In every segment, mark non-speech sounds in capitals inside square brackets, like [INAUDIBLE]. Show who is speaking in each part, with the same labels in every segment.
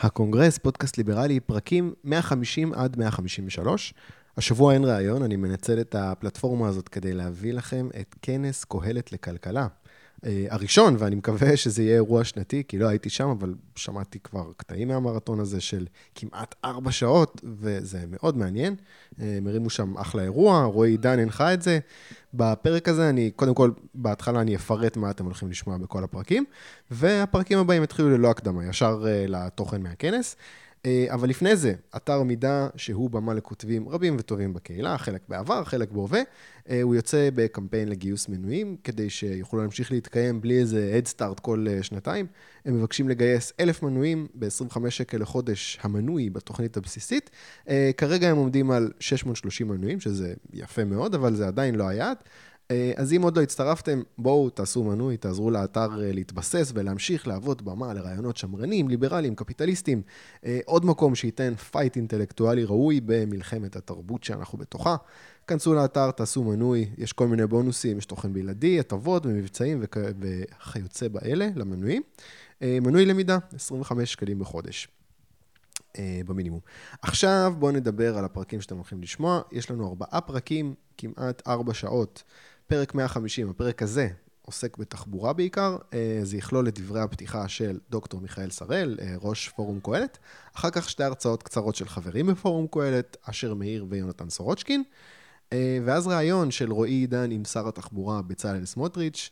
Speaker 1: הקונגרס, פודקאסט ליברלי, פרקים 150 עד 153. השבוע אין ראיון, אני מנצל את הפלטפורמה הזאת כדי להביא לכם את כנס קהלת לכלכלה. אה, הראשון, ואני מקווה שזה יהיה אירוע שנתי, כי לא הייתי שם, אבל שמעתי כבר קטעים מהמרתון הזה של כמעט ארבע שעות, וזה מאוד מעניין. הם אה, הרימו שם אחלה אירוע, רועי עידן הנחה את זה. בפרק הזה אני, קודם כל, בהתחלה אני אפרט מה אתם הולכים לשמוע בכל הפרקים, והפרקים הבאים יתחילו ללא הקדמה, ישר אה, לתוכן מהכנס. אה, אבל לפני זה, אתר מידע שהוא במה לכותבים רבים וטובים בקהילה, חלק בעבר, חלק בהווה. אה, הוא יוצא בקמפיין לגיוס מנויים, כדי שיוכלו להמשיך להתקיים בלי איזה Head Start כל אה, שנתיים. הם מבקשים לגייס אלף מנויים ב-25 שקל לחודש המנוי בתוכנית הבסיסית. כרגע הם עומדים על 630 מנויים, שזה יפה מאוד, אבל זה עדיין לא היעד. אה, אז אם עוד לא הצטרפתם, בואו תעשו מנוי, תעזרו לאתר אה, להתבסס ולהמשיך להוות במה לרעיונות שמרנים, ליברליים, קפיטליסטיים. אה, עוד מקום שייתן fight אינטלקטואלי ראוי במלחמת התרבות שאנחנו בתוכה. כנסו לאתר, תעשו מנוי, יש כל מיני בונוסים, יש תוכן בלעדי, הטבות ומבצעים וכיוצא באלה למנויים. מנוי למידה, 25 שקלים בחודש. במינימום. עכשיו בואו נדבר על הפרקים שאתם הולכים לשמוע. יש לנו ארבעה פרקים, כמעט ארבע שעות. פרק 150, הפרק הזה, עוסק בתחבורה בעיקר, אה, זה יכלול את דברי הפתיחה של דוקטור מיכאל שראל, אה, ראש פורום קהלת, אחר כך שתי הרצאות קצרות של חברים בפורום קהלת, אשר מאיר ויונתן סורוצ'קין, אה, ואז ראיון של רועי עידן עם שר התחבורה בצלאל סמוטריץ',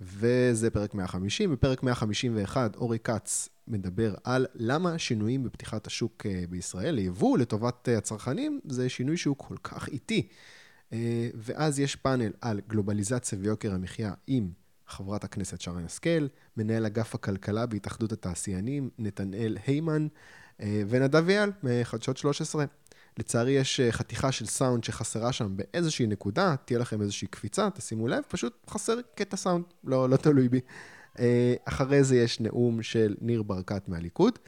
Speaker 1: וזה פרק 150. בפרק 151 אורי כץ מדבר על למה שינויים בפתיחת השוק בישראל ליבוא לטובת הצרכנים, זה שינוי שהוא כל כך איטי. אה, ואז יש פאנל על גלובליזציה ויוקר המחיה עם חברת הכנסת שרן השכל, מנהל אגף הכלכלה בהתאחדות התעשיינים, נתנאל היימן, אה, ונדב אייל מחדשות 13. לצערי יש אה, חתיכה של סאונד שחסרה שם באיזושהי נקודה, תהיה לכם איזושהי קפיצה, תשימו לב, פשוט חסר קטע סאונד, לא, לא תלוי בי. אחרי זה יש נאום של ניר ברקת מהליכוד,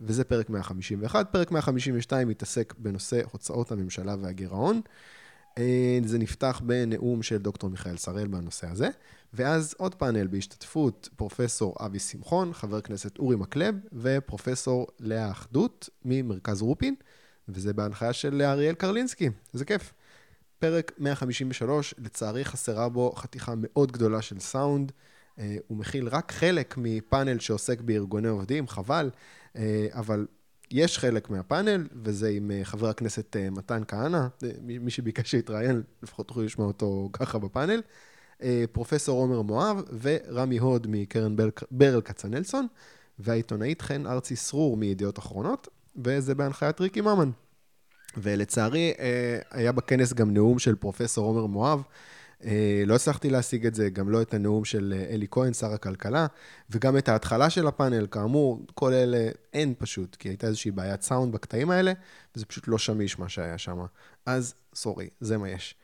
Speaker 1: וזה פרק 151. פרק 152 מתעסק בנושא הוצאות הממשלה והגירעון. זה נפתח בנאום של דוקטור מיכאל שראל בנושא הזה, ואז עוד פאנל בהשתתפות פרופסור אבי שמחון, חבר כנסת אורי מקלב ופרופסור לאה אחדות ממרכז רופין, וזה בהנחיה של אריאל קרלינסקי, איזה כיף. פרק 153, לצערי חסרה בו חתיכה מאוד גדולה של סאונד. אה, הוא מכיל רק חלק מפאנל שעוסק בארגוני עובדים, חבל, אה, אבל יש חלק מהפאנל, וזה עם אה, חבר הכנסת אה, מתן כהנא, אה, מי שביקש להתראיין, לפחות תוכלו לשמוע אותו ככה בפאנל, פרופסור עומר מואב ורמי הוד מקרן ברל כצנלסון, והעיתונאית חן ארצי סרור מידיעות אחרונות, וזה בהנחיית ריקי ממן. ולצערי, היה בכנס גם נאום של פרופסור עומר מואב, לא הצלחתי להשיג את זה, גם לא את הנאום של אה, אלי כהן, שר הכלכלה, וגם את ההתחלה של הפאנל, כאמור, כל אלה אין פשוט, כי הייתה איזושהי בעיית סאונד בקטעים האלה, וזה פשוט לא שמיש מה שהיה שם. אז סורי, זה מה יש.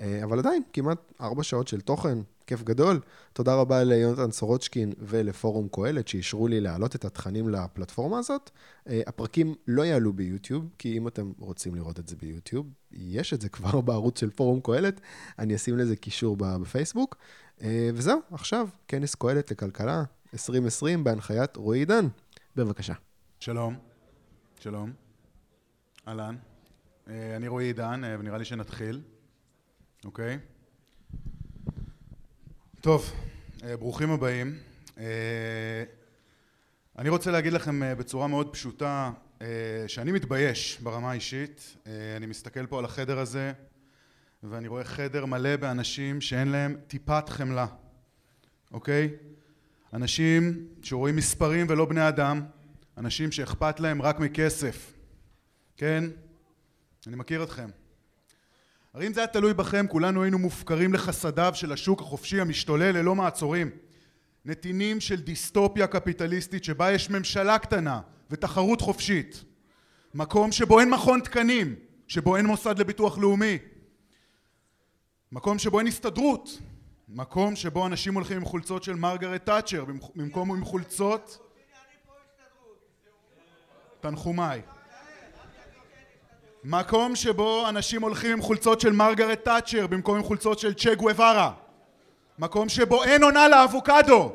Speaker 1: אה, אבל עדיין, כמעט ארבע שעות של תוכן, כיף גדול. תודה רבה ליונתן סורוצ'קין ולפורום קהלת שאישרו לי להעלות את התכנים לפלטפורמה הזאת. הפרקים לא יעלו ביוטיוב, כי אם אתם רוצים לראות את זה ביוטיוב, יש את זה כבר [LAUGHS] בערוץ של פורום קהלת, אני אשים לזה קישור בפייסבוק. אה, וזהו, עכשיו, כנס קהלת לכלכלה 2020 בהנחיית רועי עידן. בבקשה.
Speaker 2: שלום, שלום, אהלן. אה, אני רועי עידן, אה, ונראה לי שנתחיל, אוקיי? טוב, ברוכים הבאים. אני רוצה להגיד לכם בצורה מאוד פשוטה אה, שאני מתבייש ברמה האישית, אה, אני מסתכל פה על החדר הזה ואני רואה חדר מלא באנשים שאין להם טיפת חמלה, אוקיי? אנשים שרואים מספרים ולא בני אדם, אנשים שאכפת להם רק מכסף, כן? אני מכיר אתכם. הרי אם זה היה תלוי בכם, כולנו היינו מופקרים לחסדיו של השוק החופשי המשתולל ללא מעצורים. נתינים של דיסטופיה קפיטליסטית שבה יש ממשלה קטנה ותחרות חופשית. מקום שבו אין מכון תקנים, שבו אין מוסד לביטוח לאומי. מקום שבו אין הסתדרות. מקום שבו אנשים הולכים עם חולצות של מרגרט תאצ'ר במקום עם חולצות תנחומיי מקום שבו אנשים הולכים עם חולצות של מרגרט תאצ'ר במקום עם חולצות של צ'ה גווארה מקום שבו אין עונה לאבוקדו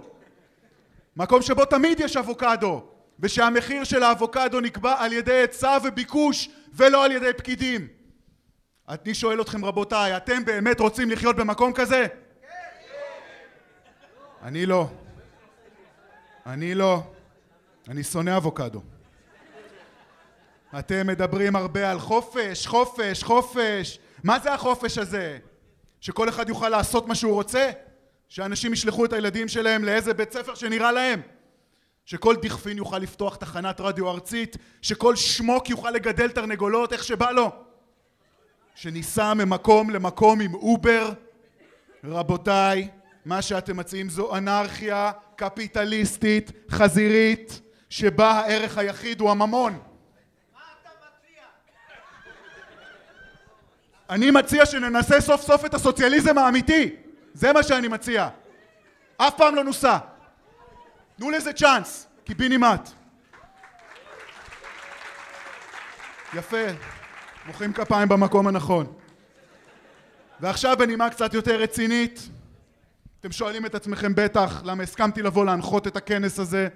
Speaker 2: מקום שבו תמיד יש אבוקדו ושהמחיר של האבוקדו נקבע על ידי היצע וביקוש ולא על ידי פקידים. אני שואל אתכם רבותיי, אתם באמת רוצים לחיות במקום כזה? אני לא. אני לא. אני שונא אבוקדו. אתם מדברים הרבה על חופש, חופש, חופש. מה זה החופש הזה? שכל אחד יוכל לעשות מה שהוא רוצה? שאנשים ישלחו את הילדים שלהם לאיזה בית ספר שנראה להם? שכל דכפין יוכל לפתוח תחנת רדיו ארצית? שכל שמוק יוכל לגדל תרנגולות איך שבא לו? שניסע ממקום למקום עם אובר? רבותיי, מה שאתם מציעים זו אנרכיה קפיטליסטית חזירית שבה הערך היחיד הוא הממון. אני מציע שננסה סוף סוף את הסוציאליזם האמיתי. זה מה שאני מציע. אף פעם לא נוסע תנו לזה צ'אנס קיבינימט יפה. מוחאים כפיים במקום הנכון. ועכשיו בנימה קצת יותר רצינית. אתם שואלים את עצמכם בטח למה הסכמתי לבוא להנחות את הכנס הזה.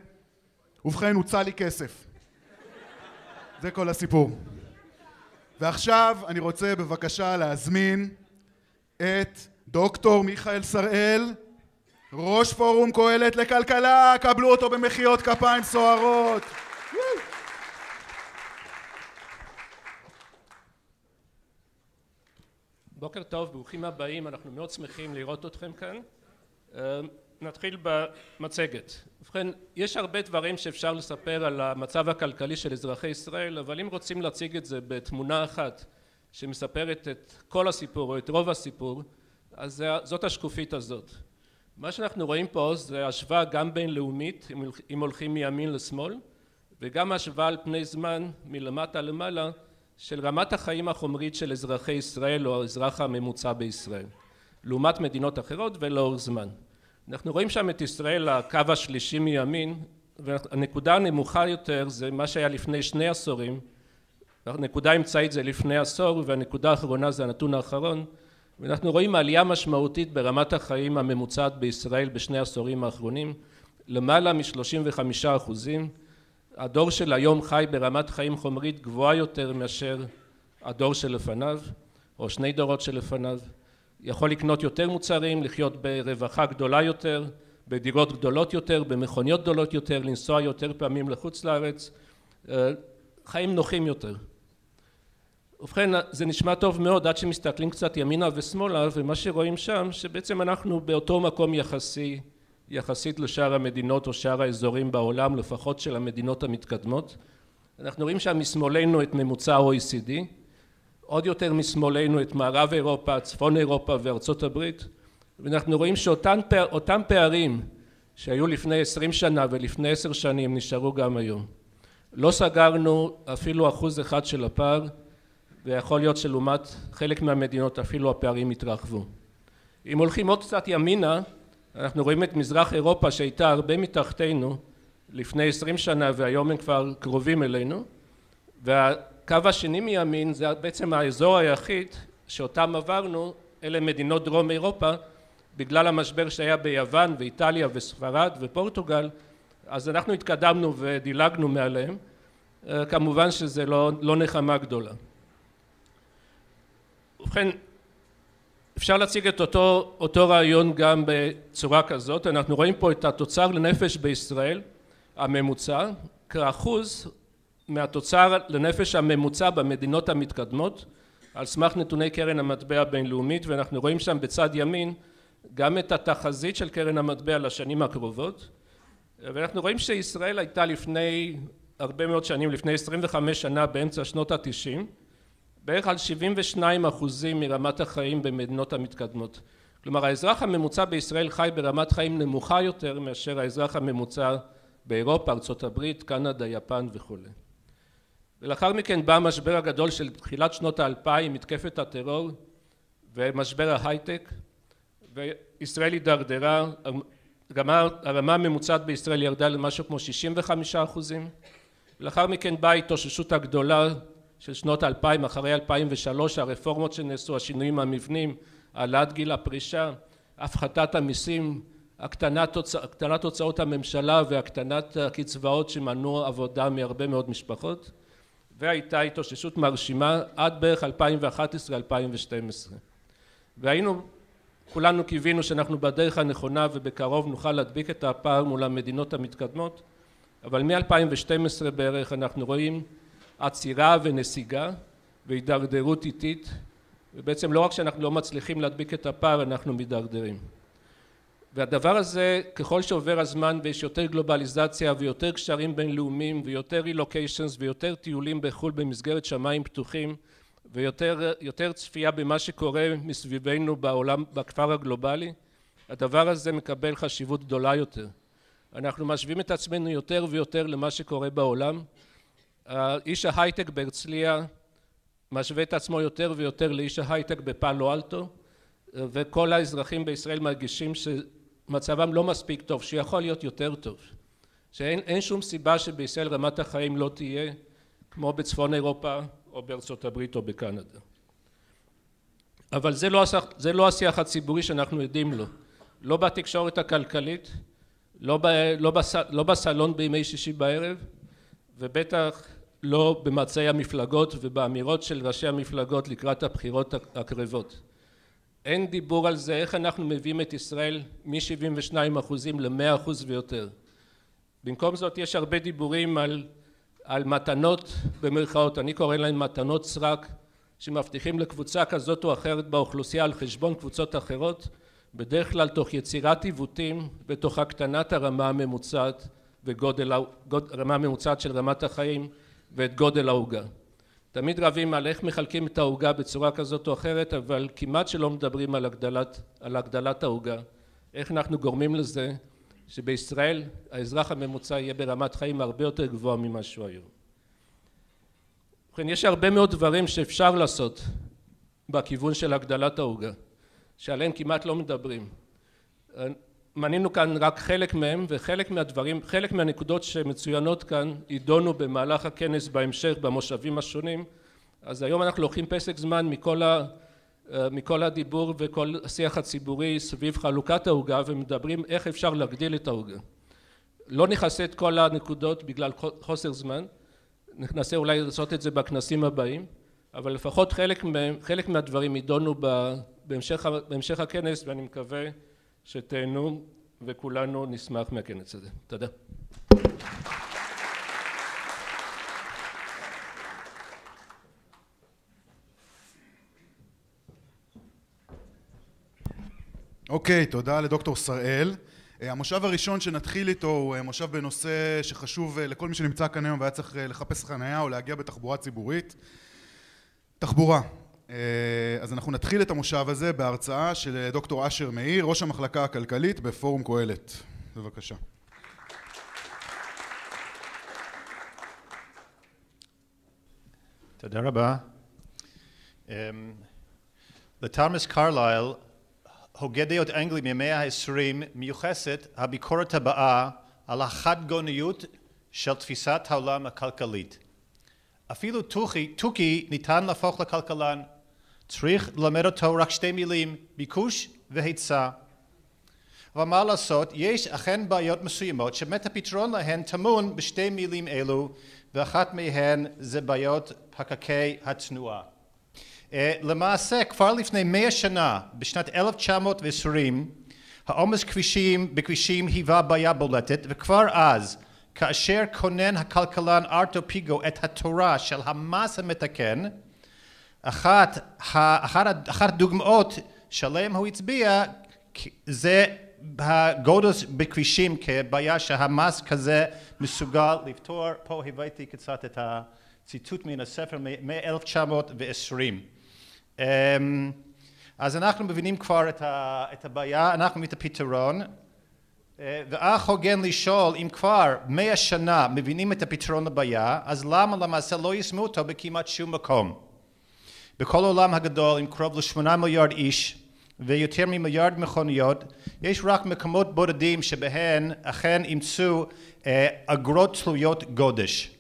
Speaker 2: ובכן הוצע לי כסף. זה כל הסיפור ועכשיו אני רוצה בבקשה להזמין את דוקטור מיכאל שראל ראש פורום קהלת לכלכלה. קבלו אותו במחיאות כפיים סוערות.
Speaker 3: בוקר טוב, ברוכים הבאים, אנחנו מאוד שמחים לראות אתכם כאן. נתחיל במצגת. ובכן, יש הרבה דברים שאפשר לספר על המצב הכלכלי של אזרחי ישראל, אבל אם רוצים להציג את זה בתמונה אחת שמספרת את כל הסיפור או את רוב הסיפור, אז זאת השקופית הזאת. מה שאנחנו רואים פה זה השוואה גם בינלאומית, אם הולכים מימין לשמאל, וגם השוואה על פני זמן מלמטה למעלה של רמת החיים החומרית של אזרחי ישראל או האזרח הממוצע בישראל לעומת מדינות אחרות ולאורך זמן. אנחנו רואים שם את ישראל הקו השלישי מימין והנקודה הנמוכה יותר זה מה שהיה לפני שני עשורים. הנקודה האמצעית זה לפני עשור והנקודה האחרונה זה הנתון האחרון. ואנחנו רואים עלייה משמעותית ברמת החיים הממוצעת בישראל בשני העשורים האחרונים למעלה משלושים וחמישה אחוזים. הדור של היום חי ברמת חיים חומרית גבוהה יותר מאשר הדור שלפניו או שני דורות שלפניו יכול לקנות יותר מוצרים לחיות ברווחה גדולה יותר בדירות גדולות יותר במכוניות גדולות יותר לנסוע יותר פעמים לחוץ לארץ. חיים נוחים יותר. ובכן זה נשמע טוב מאוד עד שמסתכלים קצת ימינה ושמאלה ומה שרואים שם שבעצם אנחנו באותו מקום יחסי יחסית לשאר המדינות או שאר האזורים בעולם לפחות של המדינות המתקדמות. אנחנו רואים שם משמאלנו את ממוצע ה-OECD עוד יותר משמאלנו את מערב אירופה, צפון אירופה וארצות הברית ואנחנו רואים שאותם פערים שהיו לפני עשרים שנה ולפני עשר שנים נשארו גם היום. לא סגרנו אפילו אחוז אחד של הפער ויכול להיות שלעומת חלק מהמדינות אפילו הפערים התרחבו. אם הולכים עוד קצת ימינה אנחנו רואים את מזרח אירופה שהייתה הרבה מתחתינו לפני עשרים שנה והיום הם כבר קרובים אלינו והקו השני מימין זה בעצם האזור היחיד שאותם עברנו אלה מדינות דרום אירופה. בגלל המשבר שהיה ביוון ואיטליה וספרד ופורטוגל אז אנחנו התקדמנו ודילגנו מעליהם. כמובן שזה לא, לא נחמה גדולה. ובכן אפשר להציג את אותו, אותו רעיון גם בצורה כזאת. אנחנו רואים פה את התוצר לנפש בישראל הממוצע כאחוז מהתוצר לנפש הממוצע במדינות המתקדמות על סמך נתוני קרן המטבע הבינלאומית ואנחנו רואים שם בצד ימין גם את התחזית של קרן המטבע לשנים הקרובות. ואנחנו רואים שישראל הייתה לפני הרבה מאוד שנים לפני עשרים וחמש שנה באמצע שנות התשעים בערך על שבעים ושניים אחוזים מרמת החיים במדינות המתקדמות. כלומר האזרח הממוצע בישראל חי ברמת חיים נמוכה יותר מאשר האזרח הממוצע באירופה, ארה"ב, קנדה, יפן וכולי ולאחר מכן בא המשבר הגדול של תחילת שנות האלפיים, מתקפת הטרור ומשבר ההייטק וישראל הידרדרה, הרמה הממוצעת בישראל ירדה למשהו כמו שישים וחמישה אחוזים. לאחר מכן באה ההתאוששות הגדולה של שנות האלפיים אחרי אלפיים ושלוש הרפורמות שנעשו השינויים המבניים העלאת גיל הפרישה הפחתת המיסים הקטנת, הקטנת הוצאות הממשלה והקטנת הקצבאות שמנעו עבודה מהרבה מאוד משפחות והייתה התאוששות מרשימה עד בערך 2011-2012 והיינו כולנו קיווינו שאנחנו בדרך הנכונה ובקרוב נוכל להדביק את הפער מול המדינות המתקדמות אבל מ-2012 בערך אנחנו רואים עצירה ונסיגה והידרדרות איטית ובעצם לא רק שאנחנו לא מצליחים להדביק את הפער אנחנו מידרדרים והדבר הזה ככל שעובר הזמן ויש יותר גלובליזציה ויותר קשרים בינלאומיים ויותר רילוקיישנס ויותר טיולים בחו"ל במסגרת שמיים פתוחים ויותר צפייה במה שקורה מסביבנו בעולם בכפר הגלובלי הדבר הזה מקבל חשיבות גדולה יותר. אנחנו משווים את עצמנו יותר ויותר למה שקורה בעולם. איש ההייטק בהרצליה משווה את עצמו יותר ויותר לאיש ההייטק בפאלו אלטו וכל האזרחים בישראל מרגישים שמצבם לא מספיק טוב שיכול להיות יותר טוב. שאין שום סיבה שבישראל רמת החיים לא תהיה כמו בצפון אירופה או בארצות הברית או בקנדה. אבל זה לא, זה לא השיח הציבורי שאנחנו עדים לו. לא בתקשורת הכלכלית לא, ב, לא, בס, לא בסלון בימי שישי בערב ובטח לא במצעי המפלגות ובאמירות של ראשי המפלגות לקראת הבחירות הקרבות אין דיבור על זה איך אנחנו מביאים את ישראל מ-72 אחוזים ל-100 אחוז ויותר. במקום זאת יש הרבה דיבורים על, על מתנות במרכאות אני קורא להן מתנות סרק שמבטיחים לקבוצה כזאת או אחרת באוכלוסייה על חשבון קבוצות אחרות בדרך כלל תוך יצירת עיוותים ותוך הקטנת הרמה הממוצעת וגודל הרמה הממוצעת של רמת החיים ואת גודל העוגה תמיד רבים על איך מחלקים את העוגה בצורה כזאת או אחרת אבל כמעט שלא מדברים על הגדלת, על הגדלת העוגה איך אנחנו גורמים לזה שבישראל האזרח הממוצע יהיה ברמת חיים הרבה יותר גבוהה ממה שהוא היום. ובכן יש הרבה מאוד דברים שאפשר לעשות בכיוון של הגדלת העוגה שעליהם כמעט לא מדברים מנינו כאן רק חלק מהם וחלק מהדברים חלק מהנקודות שמצוינות כאן יידונו במהלך הכנס בהמשך במושבים השונים. אז היום אנחנו לוקחים פסק זמן מכל, ה, מכל הדיבור וכל השיח הציבורי סביב חלוקת העוגה ומדברים איך אפשר להגדיל את העוגה. לא נכנסה את כל הנקודות בגלל חוסר זמן. ננסה אולי לעשות את זה בכנסים הבאים אבל לפחות חלק, מהם, חלק מהדברים יידונו בהמשך, בהמשך הכנס ואני מקווה שתהנו וכולנו נשמח מהכנס הזה. תודה.
Speaker 2: אוקיי, okay, תודה לדוקטור שראל. אה, המושב הראשון שנתחיל איתו הוא אה, מושב בנושא שחשוב אה, לכל מי שנמצא כאן היום והיה צריך לחפש חניה או להגיע בתחבורה ציבורית. תחבורה. אה, אז אנחנו נתחיל את המושב הזה בהרצאה של דוקטור אשר מאיר, ראש המחלקה הכלכלית בפורום קהלת. בבקשה.
Speaker 4: תודה רבה. לתרמס קרלייל, הוגה דעות אנגלי ממאה העשרים, מיוחסת הביקורת הבאה על החד גוניות של תפיסת העולם הכלכלית. אפילו תוכי ניתן להפוך לכלכלן צריך ללמד אותו רק שתי מילים, ביקוש והיצע. אבל מה לעשות, יש אכן בעיות מסוימות שבאמת הפתרון להן טמון בשתי מילים אלו, ואחת מהן זה בעיות פקקי התנועה. למעשה כבר לפני מאה שנה, בשנת 1920, העומס כבישים בכבישים היווה בעיה בולטת, וכבר אז כאשר כונן הכלכלן ארתו פיגו את התורה של המס המתקן אחת, אחת, אחת הדוגמאות שעליהן הוא הצביע זה הגודס בכבישים כבעיה שהמס כזה מסוגל לפתור. פה הבאתי קצת את הציטוט מן הספר מ-1920 אמ, אז אנחנו מבינים כבר את הבעיה אנחנו מבינים את הפתרון. אה, ואך הוגן לשאול אם כבר מאה שנה מבינים את הפתרון לבעיה אז למה למעשה לא יישמו אותו בכמעט שום מקום בכל העולם הגדול עם קרוב לשמונה מיליארד איש ויותר ממיליארד מכוניות יש רק מקומות בודדים שבהן אכן אימצו אה, אגרות תלויות גודש.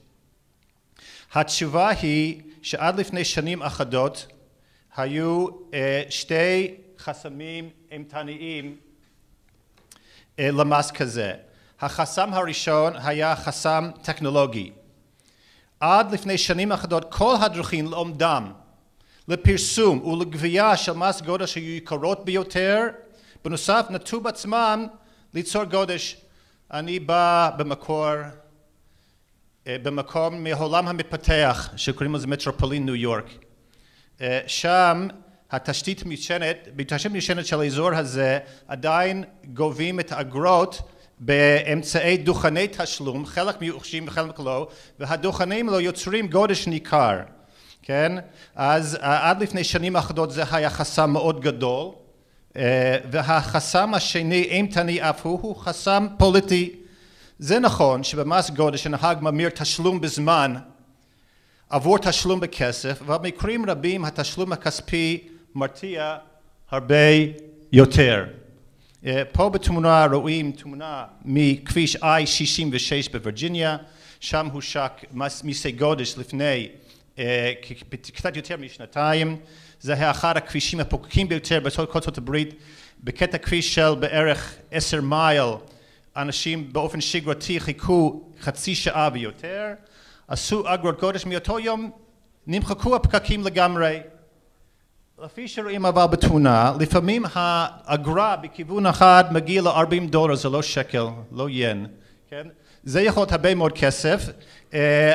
Speaker 4: התשובה היא שעד לפני שנים אחדות היו אה, שתי חסמים אימתניים למס כזה. החסם הראשון היה חסם טכנולוגי. עד לפני שנים אחדות כל הדרכים לעומדם, לפרסום ולגבייה של מס גודש היו יקרות ביותר, בנוסף נטו בעצמם ליצור גודש. אני בא במקור, במקום מהעולם המתפתח שקוראים לזה מטרופולין ניו יורק. שם התשתית מיושנת, בתשתית מיושנת של האזור הזה עדיין גובים את האגרות באמצעי דוכני תשלום, חלק מיוחשים וחלק לא, והדוכנים לא יוצרים גודש ניכר, כן? אז עד לפני שנים אחדות זה היה חסם מאוד גדול, והחסם השני אימתני אף הוא, הוא חסם פוליטי. זה נכון שבמס גודש הנהג ממיר תשלום בזמן עבור תשלום בכסף, אבל במקרים רבים התשלום הכספי מרתיע הרבה יותר. פה בתמונה רואים תמונה מכביש I-66 בווירג'יניה, שם הושק מיסי גודש לפני קצת יותר משנתיים, זה היה אחד הכבישים הפוקקים ביותר בארצות ארצות הברית, בקטע כביש של בערך עשר מייל אנשים באופן שגרתי חיכו חצי שעה ויותר, עשו אגרות גודש מאותו יום נמחקו הפקקים לגמרי. לפי שרואים אבל בתמונה, לפעמים האגרה בכיוון אחד מגיע ל-40 דולר, זה לא שקל, לא ין, כן? זה יכול להיות הרבה מאוד כסף,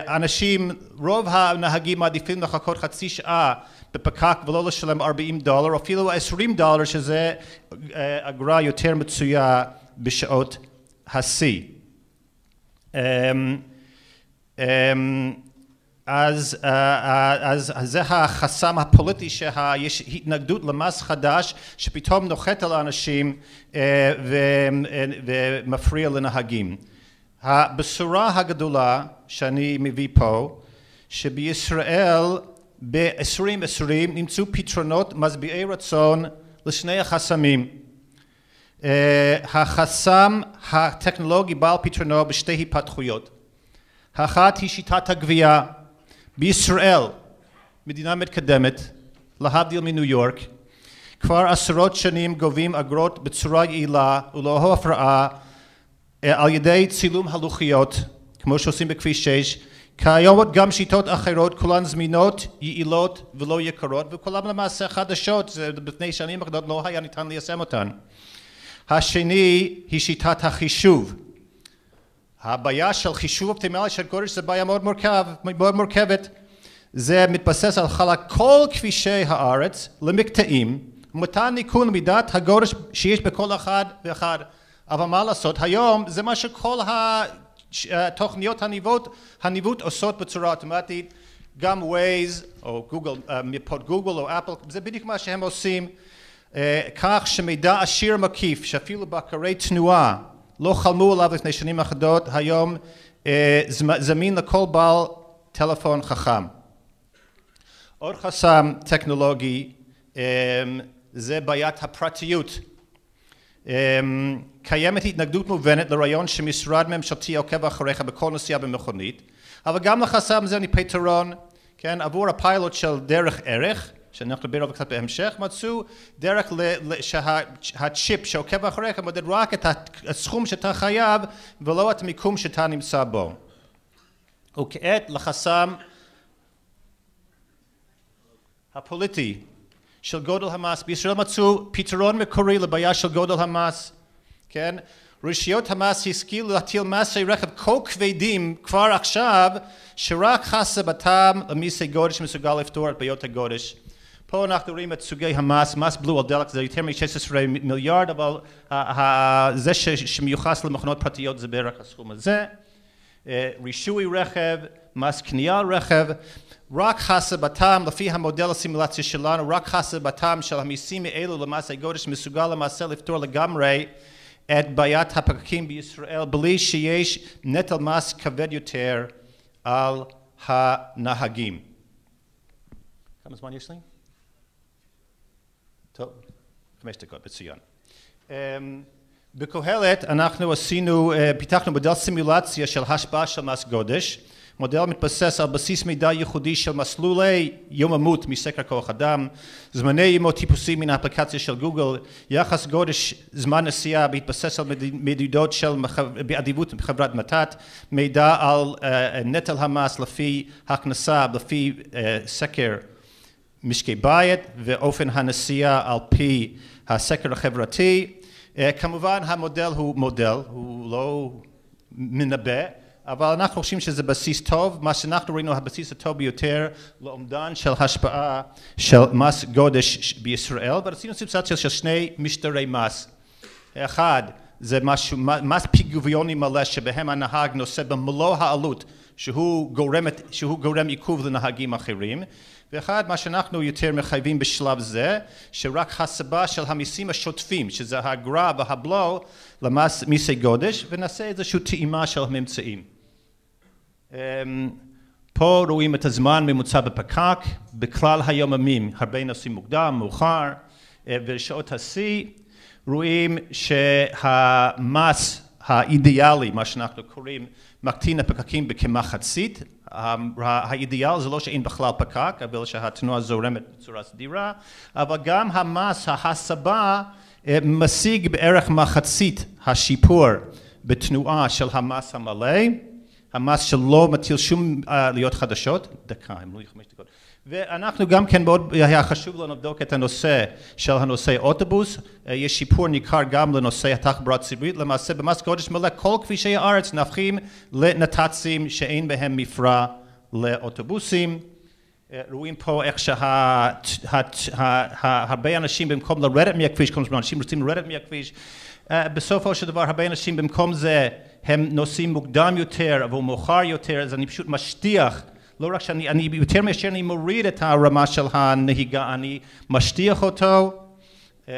Speaker 4: אנשים, רוב הנהגים מעדיפים לחכות חצי שעה בפקק ולא לשלם 40 דולר, אפילו 20 דולר שזה אגרה יותר מצויה בשעות השיא. אז, אז, אז זה החסם הפוליטי שיש התנגדות למס חדש שפתאום נוחת על האנשים ומפריע לנהגים. הבשורה הגדולה שאני מביא פה שבישראל ב-2020 נמצאו פתרונות משביעי רצון לשני החסמים. החסם הטכנולוגי בעל פתרונו בשתי התפתחויות. האחת היא שיטת הגבייה בישראל, מדינה מתקדמת, להבדיל מניו יורק, כבר עשרות שנים גובים אגרות בצורה יעילה וללא הפרעה על ידי צילום הלוחיות, כמו שעושים בכביש 6, קיימות גם שיטות אחרות, כולן זמינות, יעילות ולא יקרות, וכולן למעשה חדשות, זה לפני שנים אחדות לא היה ניתן ליישם אותן. השני היא שיטת החישוב. הבעיה של חישוב אופטימלי של גודש זה בעיה מאוד, מורכב, מאוד מורכבת זה מתבסס על חלק כל כבישי הארץ למקטעים ומתן ניקון למידת הגודש שיש בכל אחד ואחד אבל מה לעשות היום זה מה שכל התוכניות הניווט, הניווט עושות בצורה אוטומטית גם ווייז או גוגל, מפות גוגל או אפל זה בדיוק מה שהם עושים כך שמידע עשיר מקיף שאפילו בקרי תנועה לא חלמו עליו לפני שנים אחדות, היום זמין לכל בעל טלפון חכם. עוד חסם טכנולוגי זה בעיית הפרטיות. קיימת התנגדות מובנת לרעיון שמשרד ממשלתי עוקב אחריך בכל נסיעה במכונית, אבל גם לחסם זה אני פתרון, כן, עבור הפיילוט של דרך ערך שאנחנו נדבר עליו קצת בהמשך, מצאו דרך שהצ'יפ שעוקב אחריך מודד רק את הסכום שאתה חייב ולא את המיקום שאתה נמצא בו. וכעת לחסם הפוליטי של גודל המס, בישראל מצאו פתרון מקורי לבעיה של גודל המס, כן? רשויות המס השכילו להטיל מסי רכב כה כבדים כבר עכשיו שרק חסה בטעם למיסי גודש מסוגל לפתור את בעיות הגודש פה אנחנו רואים את סוגי המס, מס בלו על דלק זה יותר מ-16 מיליארד, אבל זה שמיוחס למכונות פרטיות זה בערך הסכום הזה. רישוי רכב, מס קנייה על רכב, רק חסבתם לפי המודל הסימולציה שלנו, רק חסבתם של המיסים האלו למס הגודש מסוגל למעשה לפתור לגמרי את בעיית הפקקים בישראל בלי שיש נטל מס כבד יותר על הנהגים. כמה זמן יש לי? טוב, חמש דקות, מצוין. בקהלת אנחנו עשינו, פיתחנו מודל סימולציה של השפעה של מס גודש מודל מתבסס על בסיס מידע ייחודי של מסלולי יוממות מסקר כוח אדם, זמני אימות טיפוסים מן האפליקציה של גוגל, יחס גודש זמן נסיעה בהתבסס על מדידות של באדיבות חברת מתת, מידע על uh, נטל המס לפי הכנסה, לפי uh, סקר משקי בית ואופן הנסיעה על פי הסקר החברתי. Uh, כמובן המודל הוא מודל, הוא לא מנבא אבל אנחנו חושבים שזה בסיס טוב, מה שאנחנו ראינו הבסיס הטוב ביותר לאומדן של השפעה של מס גודש בישראל, ורצינו סיטואציה של שני משטרי מס. אחד זה משהו, מס פיגוביוני מלא שבהם הנהג נושא במלוא העלות שהוא גורם, שהוא גורם עיכוב לנהגים אחרים. ואחד מה שאנחנו יותר מחייבים בשלב זה שרק הסבה של המיסים השוטפים שזה האגרה והבלו למס מיסי גודש ונעשה איזושהי טעימה של הממצאים פה רואים את הזמן ממוצע בפקק, בכלל היוממים, הרבה נוסעים מוקדם, מאוחר, אה, ושעות השיא, רואים שהמס האידיאלי, מה שאנחנו קוראים, מקטין הפקקים בכמחצית, האידיאל זה לא שאין בכלל פקק, אבל שהתנועה זורמת בצורה סדירה, אבל גם המס ההסבה אה, משיג בערך מחצית השיפור בתנועה של המס המלא המס שלא מטיל שום עליות uh, חדשות, דקה, הם לא יהיו חמש דקות, ואנחנו גם כן מאוד היה חשוב לנו לבדוק את הנושא של הנושא אוטובוס, uh, יש שיפור ניכר גם לנושא התחבורה הציבורית, למעשה במס גודש מלא כל כבישי הארץ נהפכים לנת"צים שאין בהם מפרע לאוטובוסים, uh, רואים פה איך שהרבה אנשים במקום לרדת מהכביש, כל הזמן אנשים רוצים לרדת מהכביש, בסופו של דבר הרבה אנשים במקום זה הם נוסעים מוקדם יותר או מאוחר יותר, אז אני פשוט משטיח, לא רק שאני, אני יותר מאשר אני מוריד את הרמה של הנהיגה, אני משטיח אותו. אמ,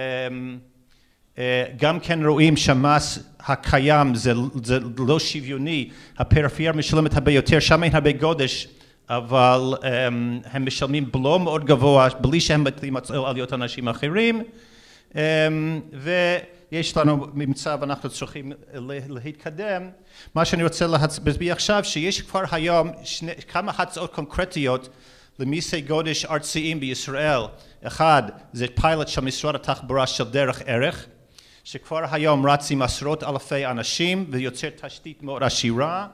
Speaker 4: אה, גם כן רואים שהמס הקיים זה, זה לא שוויוני, הפריפריה משלמת הרבה יותר, שם אין הרבה גודש, אבל um, הם משלמים בלו מאוד גבוה בלי שהם מטילים על להיות אנשים אחרים. Um, ו... יש לנו ממצא ואנחנו צריכים להתקדם. מה שאני רוצה להצביע עכשיו שיש כבר היום שני, כמה הצעות קונקרטיות למיסי גודש ארציים בישראל. אחד זה פיילוט של משרד התחבורה של דרך ערך שכבר היום רץ עם עשרות אלפי אנשים ויוצר תשתית מאוד עשירה.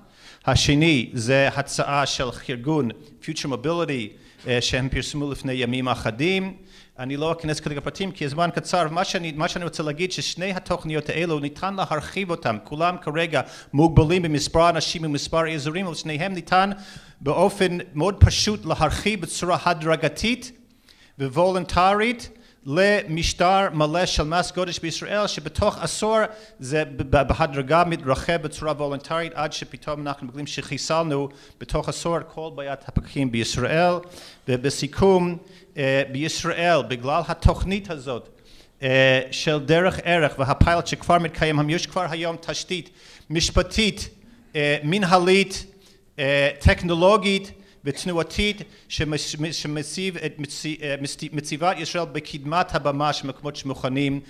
Speaker 4: השני זה הצעה של ארגון Future Mobility אה, שהם פרסמו לפני ימים אחדים אני לא אכנס כרגע לפרטים כי הזמן קצר, מה שאני, מה שאני רוצה להגיד ששני התוכניות האלו ניתן להרחיב אותם, כולם כרגע מוגבלים במספר אנשים ומספר אזורים, אבל שניהם ניתן באופן מאוד פשוט להרחיב בצורה הדרגתית וולונטרית למשטר מלא של מס גודש בישראל שבתוך עשור זה בהדרגה מתרחב בצורה וולונטרית עד שפתאום אנחנו מגלים שחיסלנו בתוך עשור כל בעיית הפקחים בישראל. ובסיכום אה, בישראל בגלל התוכנית הזאת אה, של דרך ערך והפיילוט שכבר מתקיים, יש כבר היום תשתית משפטית, אה, מנהלית, טכנולוגית ותנועתית שמציבה את ישראל בקדמת הבמה של מקומות שמוכנים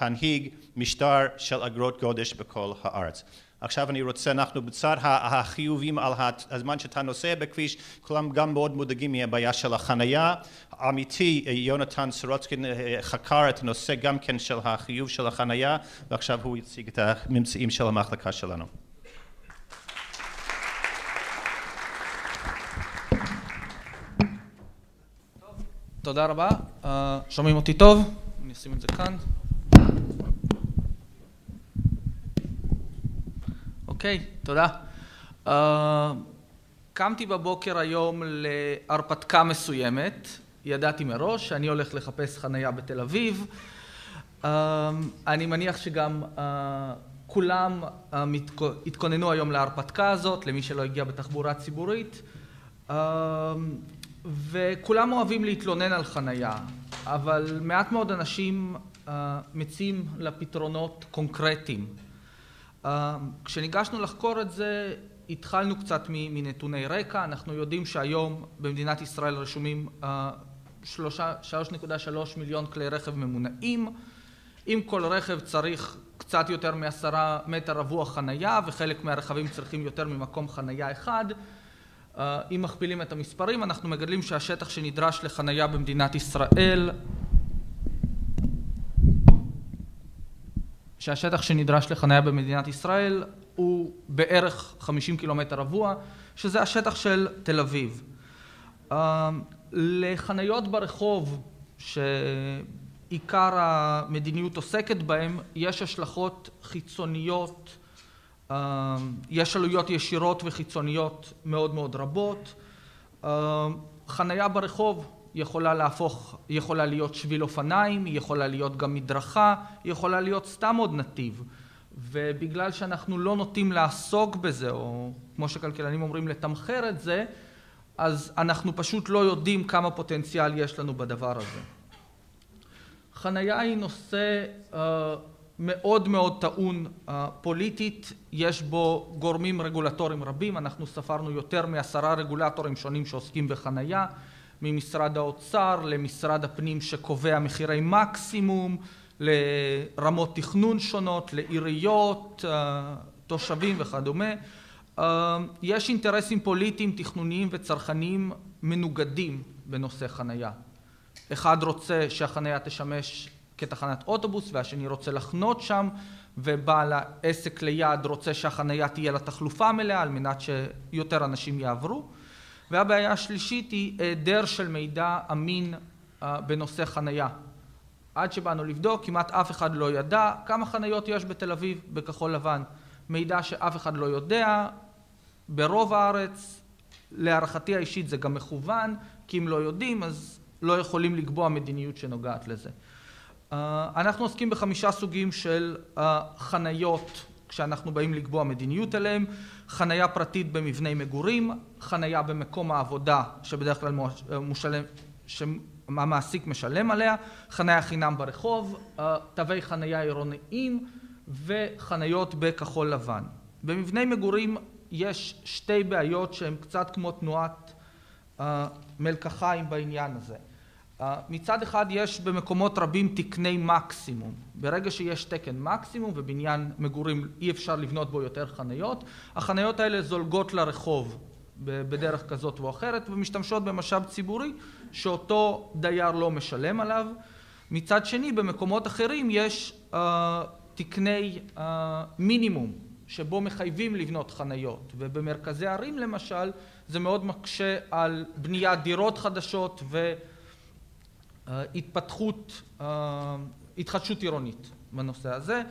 Speaker 4: להנהיג משטר של אגרות גודש בכל הארץ. עכשיו אני רוצה, אנחנו בצד החיובים על הזמן שאתה נוסע בכביש, כולם גם מאוד מודאגים מהבעיה של החנייה. עמיתי יונתן סורוצקין חקר את הנושא גם כן של החיוב של החנייה, ועכשיו הוא יציג את הממצאים של המחלקה שלנו.
Speaker 5: תודה רבה. Uh, שומעים אותי טוב? אני אשים את זה כאן. אוקיי, תודה. Uh, קמתי בבוקר היום להרפתקה מסוימת, ידעתי מראש שאני הולך לחפש חנייה בתל אביב. Uh, אני מניח שגם כולם התכוננו היום להרפתקה הזאת, למי שלא הגיע בתחבורה ציבורית. וכולם אוהבים להתלונן על חנייה, אבל מעט מאוד אנשים uh, מציעים לפתרונות קונקרטיים. Uh, כשניגשנו לחקור את זה, התחלנו קצת מנתוני רקע, אנחנו יודעים שהיום במדינת ישראל רשומים uh, 3.3 מיליון כלי רכב ממונעים, אם כל רכב צריך קצת יותר מעשרה מטר רבוע חנייה וחלק מהרכבים צריכים יותר ממקום חנייה אחד. אם מכפילים את המספרים אנחנו מגלים שהשטח שנדרש לחנייה במדינת ישראל שהשטח שנדרש לחנייה במדינת ישראל הוא בערך 50 קילומטר רבוע שזה השטח של תל אביב. לחניות ברחוב שעיקר המדיניות עוסקת בהם יש השלכות חיצוניות יש עלויות ישירות וחיצוניות מאוד מאוד רבות. חניה ברחוב יכולה להפוך, יכולה להיות שביל אופניים, היא יכולה להיות גם מדרכה, היא יכולה להיות סתם עוד נתיב. ובגלל שאנחנו לא נוטים לעסוק בזה, או כמו שכלכלנים אומרים לתמחר את זה, אז אנחנו פשוט לא יודעים כמה פוטנציאל יש לנו בדבר הזה. חניה היא נושא מאוד מאוד טעון פוליטית, יש בו גורמים רגולטוריים רבים, אנחנו ספרנו יותר מעשרה רגולטורים שונים שעוסקים בחניה, ממשרד האוצר למשרד הפנים שקובע מחירי מקסימום, לרמות תכנון שונות, לעיריות, תושבים וכדומה. יש אינטרסים פוליטיים, תכנוניים וצרכניים מנוגדים בנושא חניה. אחד רוצה שהחניה תשמש כתחנת אוטובוס והשני רוצה לחנות שם ובעל העסק ליד רוצה שהחניה תהיה לה תחלופה מלאה על מנת שיותר אנשים יעברו והבעיה השלישית היא היעדר של מידע אמין בנושא חניה. עד שבאנו לבדוק כמעט אף אחד לא ידע כמה חניות יש בתל אביב בכחול לבן. מידע שאף אחד לא יודע ברוב הארץ, להערכתי האישית זה גם מכוון כי אם לא יודעים אז לא יכולים לקבוע מדיניות שנוגעת לזה. אנחנו עוסקים בחמישה סוגים של חניות כשאנחנו באים לקבוע מדיניות עליהם, חניה פרטית במבני מגורים, חניה במקום העבודה שבדרך כלל מושלם, שהמעסיק משלם עליה, חניה חינם ברחוב, תווי חניה עירוניים וחניות בכחול לבן. במבני מגורים יש שתי בעיות שהן קצת כמו תנועת מלקחיים בעניין הזה. מצד אחד יש במקומות רבים תקני מקסימום, ברגע שיש תקן מקסימום ובניין מגורים אי אפשר לבנות בו יותר חניות, החניות האלה זולגות לרחוב בדרך כזאת או אחרת ומשתמשות במשאב ציבורי שאותו דייר לא משלם עליו. מצד שני במקומות אחרים יש תקני מינימום שבו מחייבים לבנות חניות ובמרכזי ערים למשל זה מאוד מקשה על בניית דירות חדשות והתפתחות, התחדשות עירונית בנושא הזה.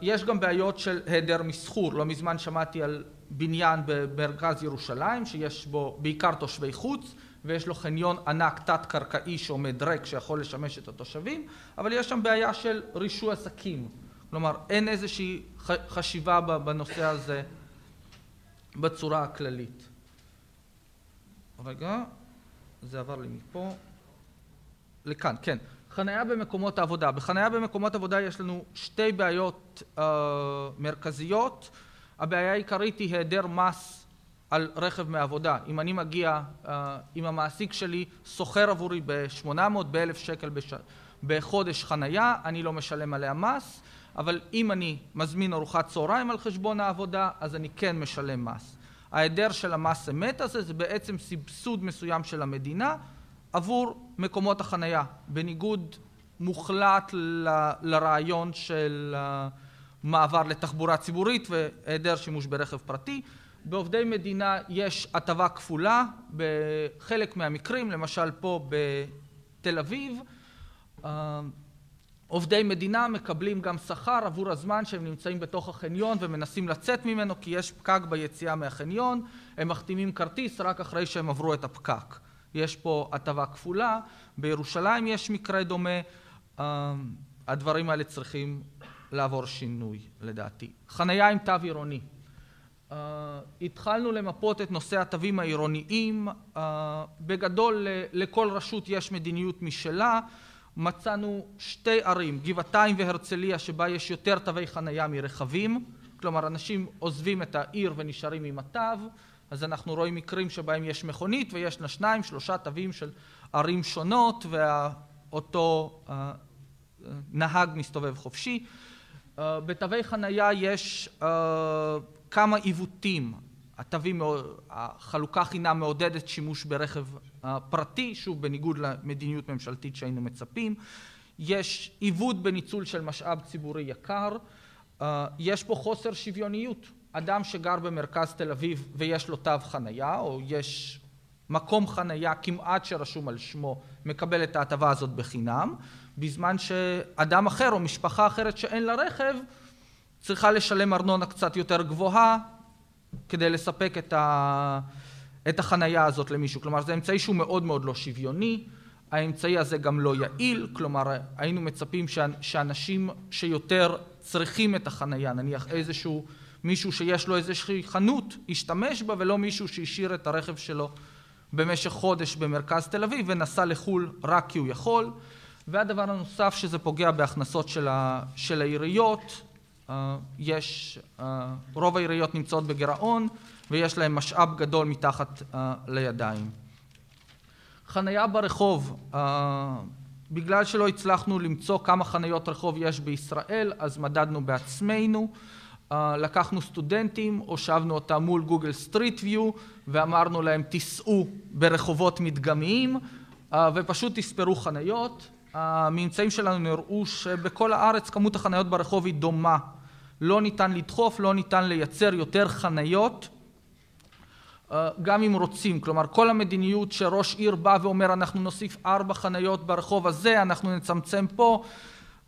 Speaker 5: יש גם בעיות של היעדר מסחור, לא מזמן שמעתי על בניין במרכז ירושלים שיש בו בעיקר תושבי חוץ ויש לו חניון ענק תת קרקעי שעומד ריק שיכול לשמש את התושבים אבל יש שם בעיה של רישוי עסקים כלומר אין איזושהי חשיבה בנושא הזה בצורה הכללית. רגע, זה עבר לי מפה לכאן, כן. חניה במקומות העבודה. בחניה במקומות עבודה יש לנו שתי בעיות uh, מרכזיות. הבעיה העיקרית היא היעדר מס על רכב מעבודה. אם אני מגיע, uh, אם המעסיק שלי שוכר עבורי ב-800, ב-1,000 שקל בש... בחודש חניה, אני לא משלם עליה מס. אבל אם אני מזמין ארוחת צהריים על חשבון העבודה, אז אני כן משלם מס. ההיעדר של המס אמת הזה זה בעצם סבסוד מסוים של המדינה עבור מקומות החנייה, בניגוד מוחלט ל, לרעיון של מעבר לתחבורה ציבורית והיעדר שימוש ברכב פרטי. בעובדי מדינה יש הטבה כפולה בחלק מהמקרים, למשל פה בתל אביב עובדי מדינה מקבלים גם שכר עבור הזמן שהם נמצאים בתוך החניון ומנסים לצאת ממנו כי יש פקק ביציאה מהחניון, הם מחתימים כרטיס רק אחרי שהם עברו את הפקק. יש פה הטבה כפולה, בירושלים יש מקרה דומה, הדברים האלה צריכים לעבור שינוי לדעתי. חניה עם תו עירוני. התחלנו למפות את נושא התווים העירוניים, בגדול לכל רשות יש מדיניות משלה מצאנו שתי ערים, גבעתיים והרצליה, שבה יש יותר תווי חנייה מרכבים, כלומר אנשים עוזבים את העיר ונשארים עם התו, אז אנחנו רואים מקרים שבהם יש מכונית ויש לה שניים שלושה תווים של ערים שונות ואותו נהג מסתובב חופשי. בתווי חנייה יש כמה עיוותים, התווים, החלוקה חינם מעודדת שימוש ברכב פרטי, שוב בניגוד למדיניות ממשלתית שהיינו מצפים, יש עיוות בניצול של משאב ציבורי יקר, יש פה חוסר שוויוניות, אדם שגר במרכז תל אביב ויש לו תו חנייה או יש מקום חנייה כמעט שרשום על שמו מקבל את ההטבה הזאת בחינם, בזמן שאדם אחר או משפחה אחרת שאין לה רכב צריכה לשלם ארנונה קצת יותר גבוהה כדי לספק את החנייה הזאת למישהו, כלומר זה אמצעי שהוא מאוד מאוד לא שוויוני, האמצעי הזה גם לא יעיל, כלומר היינו מצפים שאנשים שיותר צריכים את החנייה, נניח איזשהו מישהו שיש לו איזושהי חנות ישתמש בה ולא מישהו שהשאיר את הרכב שלו במשך חודש במרכז תל אביב ונסע לחו"ל רק כי הוא יכול והדבר הנוסף שזה פוגע בהכנסות של העיריות יש רוב העיריות נמצאות בגירעון ויש להם משאב גדול מתחת לידיים. חנייה ברחוב בגלל שלא הצלחנו למצוא כמה חניות רחוב יש בישראל אז מדדנו בעצמנו לקחנו סטודנטים הושבנו אותם מול גוגל סטריט ויו ואמרנו להם תיסעו ברחובות מדגמיים ופשוט תספרו חניות. הממצאים שלנו הראו שבכל הארץ כמות החניות ברחוב היא דומה. לא ניתן לדחוף לא ניתן לייצר יותר חניות גם אם רוצים. כלומר כל המדיניות שראש עיר בא ואומר אנחנו נוסיף ארבע חניות ברחוב הזה אנחנו נצמצם פה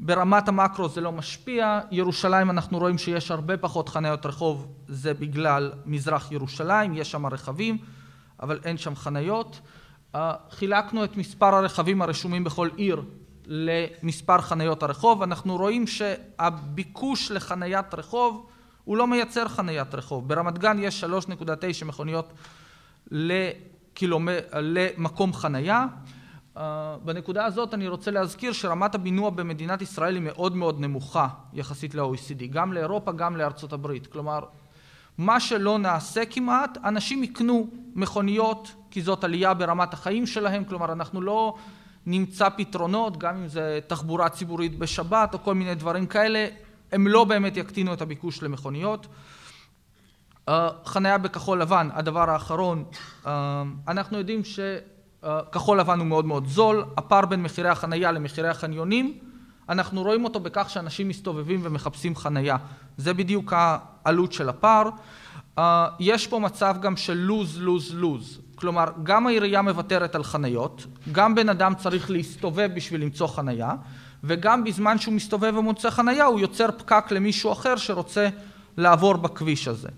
Speaker 5: ברמת המקרו זה לא משפיע. ירושלים אנחנו רואים שיש הרבה פחות חניות רחוב זה בגלל מזרח ירושלים יש שם רכבים אבל אין שם חניות. חילקנו את מספר הרכבים הרשומים בכל עיר למספר חניות הרחוב. אנחנו רואים שהביקוש לחניית רחוב הוא לא מייצר חניית רחוב. ברמת גן יש 3.9 מכוניות למקום חניה בנקודה הזאת אני רוצה להזכיר שרמת הבינוע במדינת ישראל היא מאוד מאוד נמוכה יחסית ל-OECD גם לאירופה גם לארצות הברית. כלומר מה שלא נעשה כמעט אנשים יקנו מכוניות כי זאת עלייה ברמת החיים שלהם. כלומר אנחנו לא נמצא פתרונות גם אם זה תחבורה ציבורית בשבת או כל מיני דברים כאלה הם לא באמת יקטינו את הביקוש למכוניות. חניה בכחול לבן הדבר האחרון. אנחנו יודעים שכחול לבן הוא מאוד מאוד זול. הפער בין מחירי החניה למחירי החניונים אנחנו רואים אותו בכך שאנשים מסתובבים ומחפשים חניה זה בדיוק העלות של הפער. יש פה מצב גם של לוז לוז לוז כלומר גם העירייה מוותרת על חניות גם בן אדם צריך להסתובב בשביל למצוא חניה וגם בזמן שהוא מסתובב ומוצא חניה הוא יוצר פקק למישהו אחר שרוצה לעבור בכביש הזה.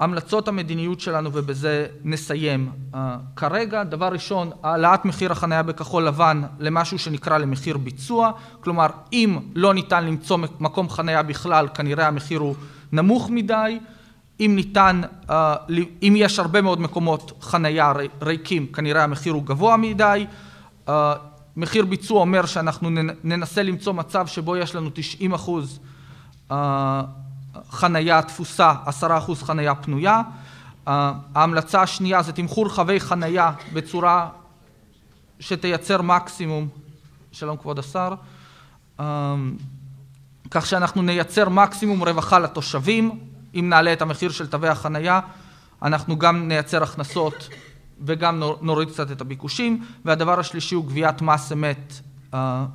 Speaker 5: המלצות המדיניות שלנו ובזה נסיים. כרגע דבר ראשון העלאת מחיר החניה בכחול לבן למשהו שנקרא למחיר ביצוע. כלומר אם לא ניתן למצוא מקום חניה בכלל כנראה המחיר הוא נמוך מדי. אם ניתן אם יש הרבה מאוד מקומות חניה ריקים כנראה המחיר הוא גבוה מדי. מחיר ביצוע אומר שאנחנו ננסה למצוא מצב שבו יש לנו 90 אחוז חניה תפוסה, 10 אחוז חניה פנויה. ההמלצה השנייה זה תמחור חווי חניה בצורה שתייצר מקסימום, שלום כבוד השר, כך שאנחנו נייצר מקסימום רווחה לתושבים, אם נעלה את המחיר של תווי החניה אנחנו גם נייצר הכנסות וגם נוריד קצת את הביקושים. והדבר השלישי הוא גביית מס אמת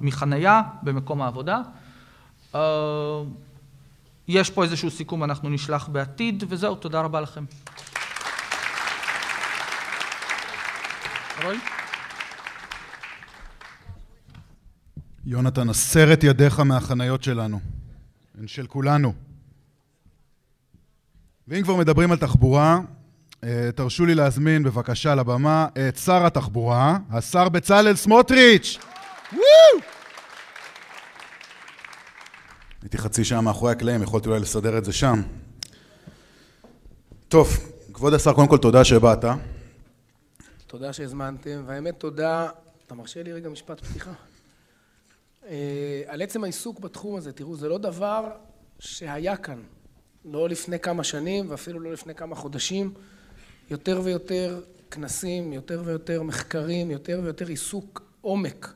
Speaker 5: מחניה במקום העבודה יש פה איזשהו סיכום אנחנו נשלח בעתיד וזהו תודה רבה לכם. רועי?
Speaker 2: יונתן, הסר את ידיך מהחניות שלנו, הן של כולנו. ואם כבר מדברים על תחבורה, תרשו לי להזמין בבקשה לבמה את שר התחבורה, השר בצלאל סמוטריץ'. הייתי חצי שעה מאחורי הקלעים, יכולתי אולי לסדר את זה שם. טוב, כבוד השר, קודם כל תודה שבאת.
Speaker 6: תודה שהזמנתם, והאמת תודה, אתה מרשה לי רגע משפט פתיחה? על עצם העיסוק בתחום הזה, תראו, זה לא דבר שהיה כאן, לא לפני כמה שנים ואפילו לא לפני כמה חודשים. יותר ויותר כנסים, יותר ויותר מחקרים, יותר ויותר עיסוק עומק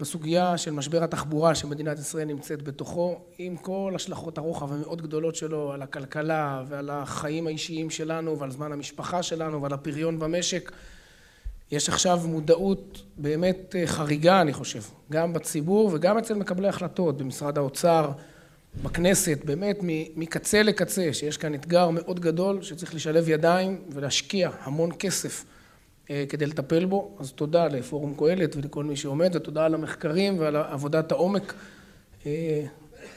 Speaker 6: בסוגיה של משבר התחבורה שמדינת ישראל נמצאת בתוכו, עם כל השלכות הרוחב המאוד גדולות שלו על הכלכלה ועל החיים האישיים שלנו ועל זמן המשפחה שלנו ועל הפריון במשק. יש עכשיו מודעות באמת חריגה, אני חושב, גם בציבור וגם אצל מקבלי החלטות במשרד האוצר, בכנסת, באמת מקצה לקצה, שיש כאן אתגר מאוד גדול שצריך לשלב ידיים ולהשקיע המון כסף כדי לטפל בו. אז תודה לפורום קהלת ולכל מי שעומד, ותודה על המחקרים ועל עבודת העומק.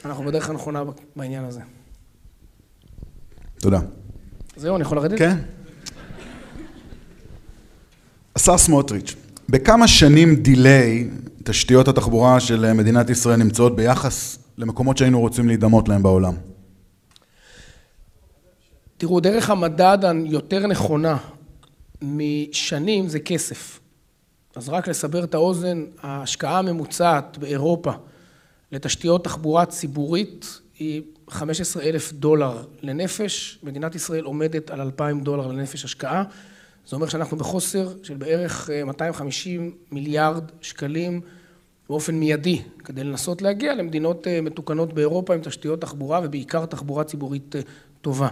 Speaker 6: אנחנו בדרך הנכונה בעניין הזה.
Speaker 2: תודה.
Speaker 6: זהו, אני יכול לרדת?
Speaker 2: כן. השר סמוטריץ', בכמה שנים דיליי תשתיות התחבורה של מדינת ישראל נמצאות ביחס למקומות שהיינו רוצים להידמות להם בעולם?
Speaker 6: תראו, דרך המדד היותר נכונה משנים זה כסף. אז רק לסבר את האוזן, ההשקעה הממוצעת באירופה לתשתיות תחבורה ציבורית היא 15,000 דולר לנפש, מדינת ישראל עומדת על 2,000 דולר לנפש השקעה. זה אומר שאנחנו בחוסר של בערך 250 מיליארד שקלים באופן מיידי, כדי לנסות להגיע למדינות מתוקנות באירופה עם תשתיות תחבורה ובעיקר תחבורה ציבורית טובה.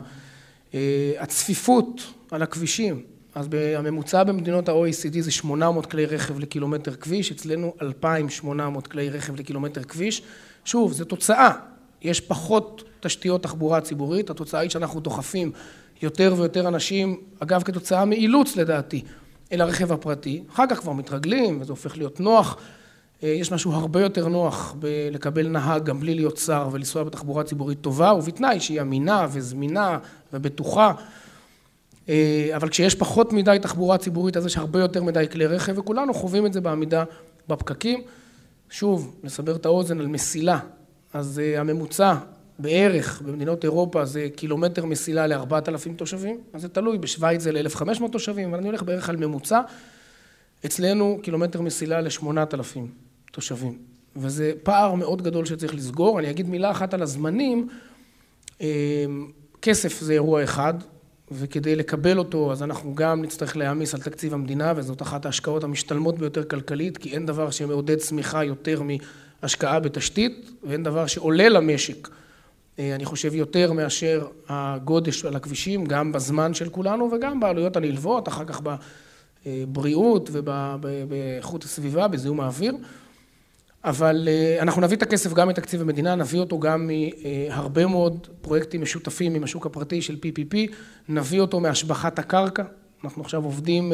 Speaker 6: הצפיפות על הכבישים, אז הממוצע במדינות ה-OECD זה 800 כלי רכב לקילומטר כביש, אצלנו 2,800 כלי רכב לקילומטר כביש. שוב, זו תוצאה, יש פחות תשתיות תחבורה ציבורית, התוצאה היא שאנחנו דוחפים יותר ויותר אנשים, אגב כתוצאה מאילוץ לדעתי, אל הרכב הפרטי, אחר כך כבר מתרגלים וזה הופך להיות נוח. יש משהו הרבה יותר נוח בלקבל נהג גם בלי להיות שר ולנסוע בתחבורה ציבורית טובה ובתנאי שהיא אמינה וזמינה ובטוחה. אבל כשיש פחות מדי תחבורה ציבורית אז יש הרבה יותר מדי כלי רכב וכולנו חווים את זה בעמידה בפקקים. שוב, לסבר את האוזן על מסילה, אז הממוצע בערך במדינות אירופה זה קילומטר מסילה לארבעת אלפים תושבים, אז זה תלוי, בשוויץ זה לאלף חמש מאות תושבים, אבל אני הולך בערך על ממוצע. אצלנו קילומטר מסילה לשמונת אלפים תושבים, וזה פער מאוד גדול שצריך לסגור. אני אגיד מילה אחת על הזמנים, כסף זה אירוע אחד, וכדי לקבל אותו אז אנחנו גם נצטרך להעמיס על תקציב המדינה, וזאת אחת ההשקעות המשתלמות ביותר כלכלית, כי אין דבר שמעודד צמיחה יותר מהשקעה בתשתית, ואין דבר שעולה למשק, אני חושב יותר מאשר הגודש על הכבישים, גם בזמן של כולנו וגם בעלויות הנלוות, אחר כך בבריאות ובאיכות הסביבה, בזיהום האוויר. אבל אנחנו נביא את הכסף גם מתקציב המדינה, נביא אותו גם מהרבה מאוד פרויקטים משותפים עם השוק הפרטי של PPP, נביא אותו מהשבחת הקרקע, אנחנו עכשיו עובדים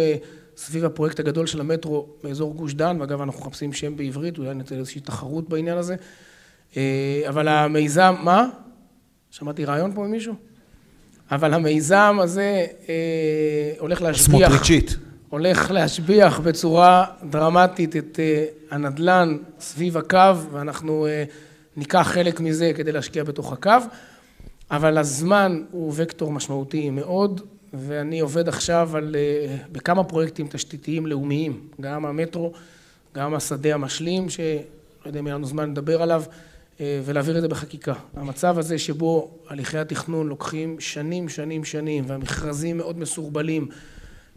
Speaker 6: סביב הפרויקט הגדול של המטרו באזור גוש דן, ואגב אנחנו מחפשים שם בעברית, אולי נצא לאיזושהי תחרות בעניין הזה. אבל המיזם, מה? שמעתי רעיון פה ממישהו? אבל המיזם הזה הולך להשביח,
Speaker 2: סמוטריצ'ית.
Speaker 6: הולך להשביח בצורה דרמטית את הנדל"ן סביב הקו, ואנחנו ניקח חלק מזה כדי להשקיע בתוך הקו, אבל הזמן הוא וקטור משמעותי מאוד, ואני עובד עכשיו על בכמה פרויקטים תשתיתיים לאומיים, גם המטרו, גם השדה המשלים, שלא יודע אם יהיה לנו זמן לדבר עליו, ולהעביר את זה בחקיקה. המצב הזה שבו הליכי התכנון לוקחים שנים, שנים, שנים, והמכרזים מאוד מסורבלים,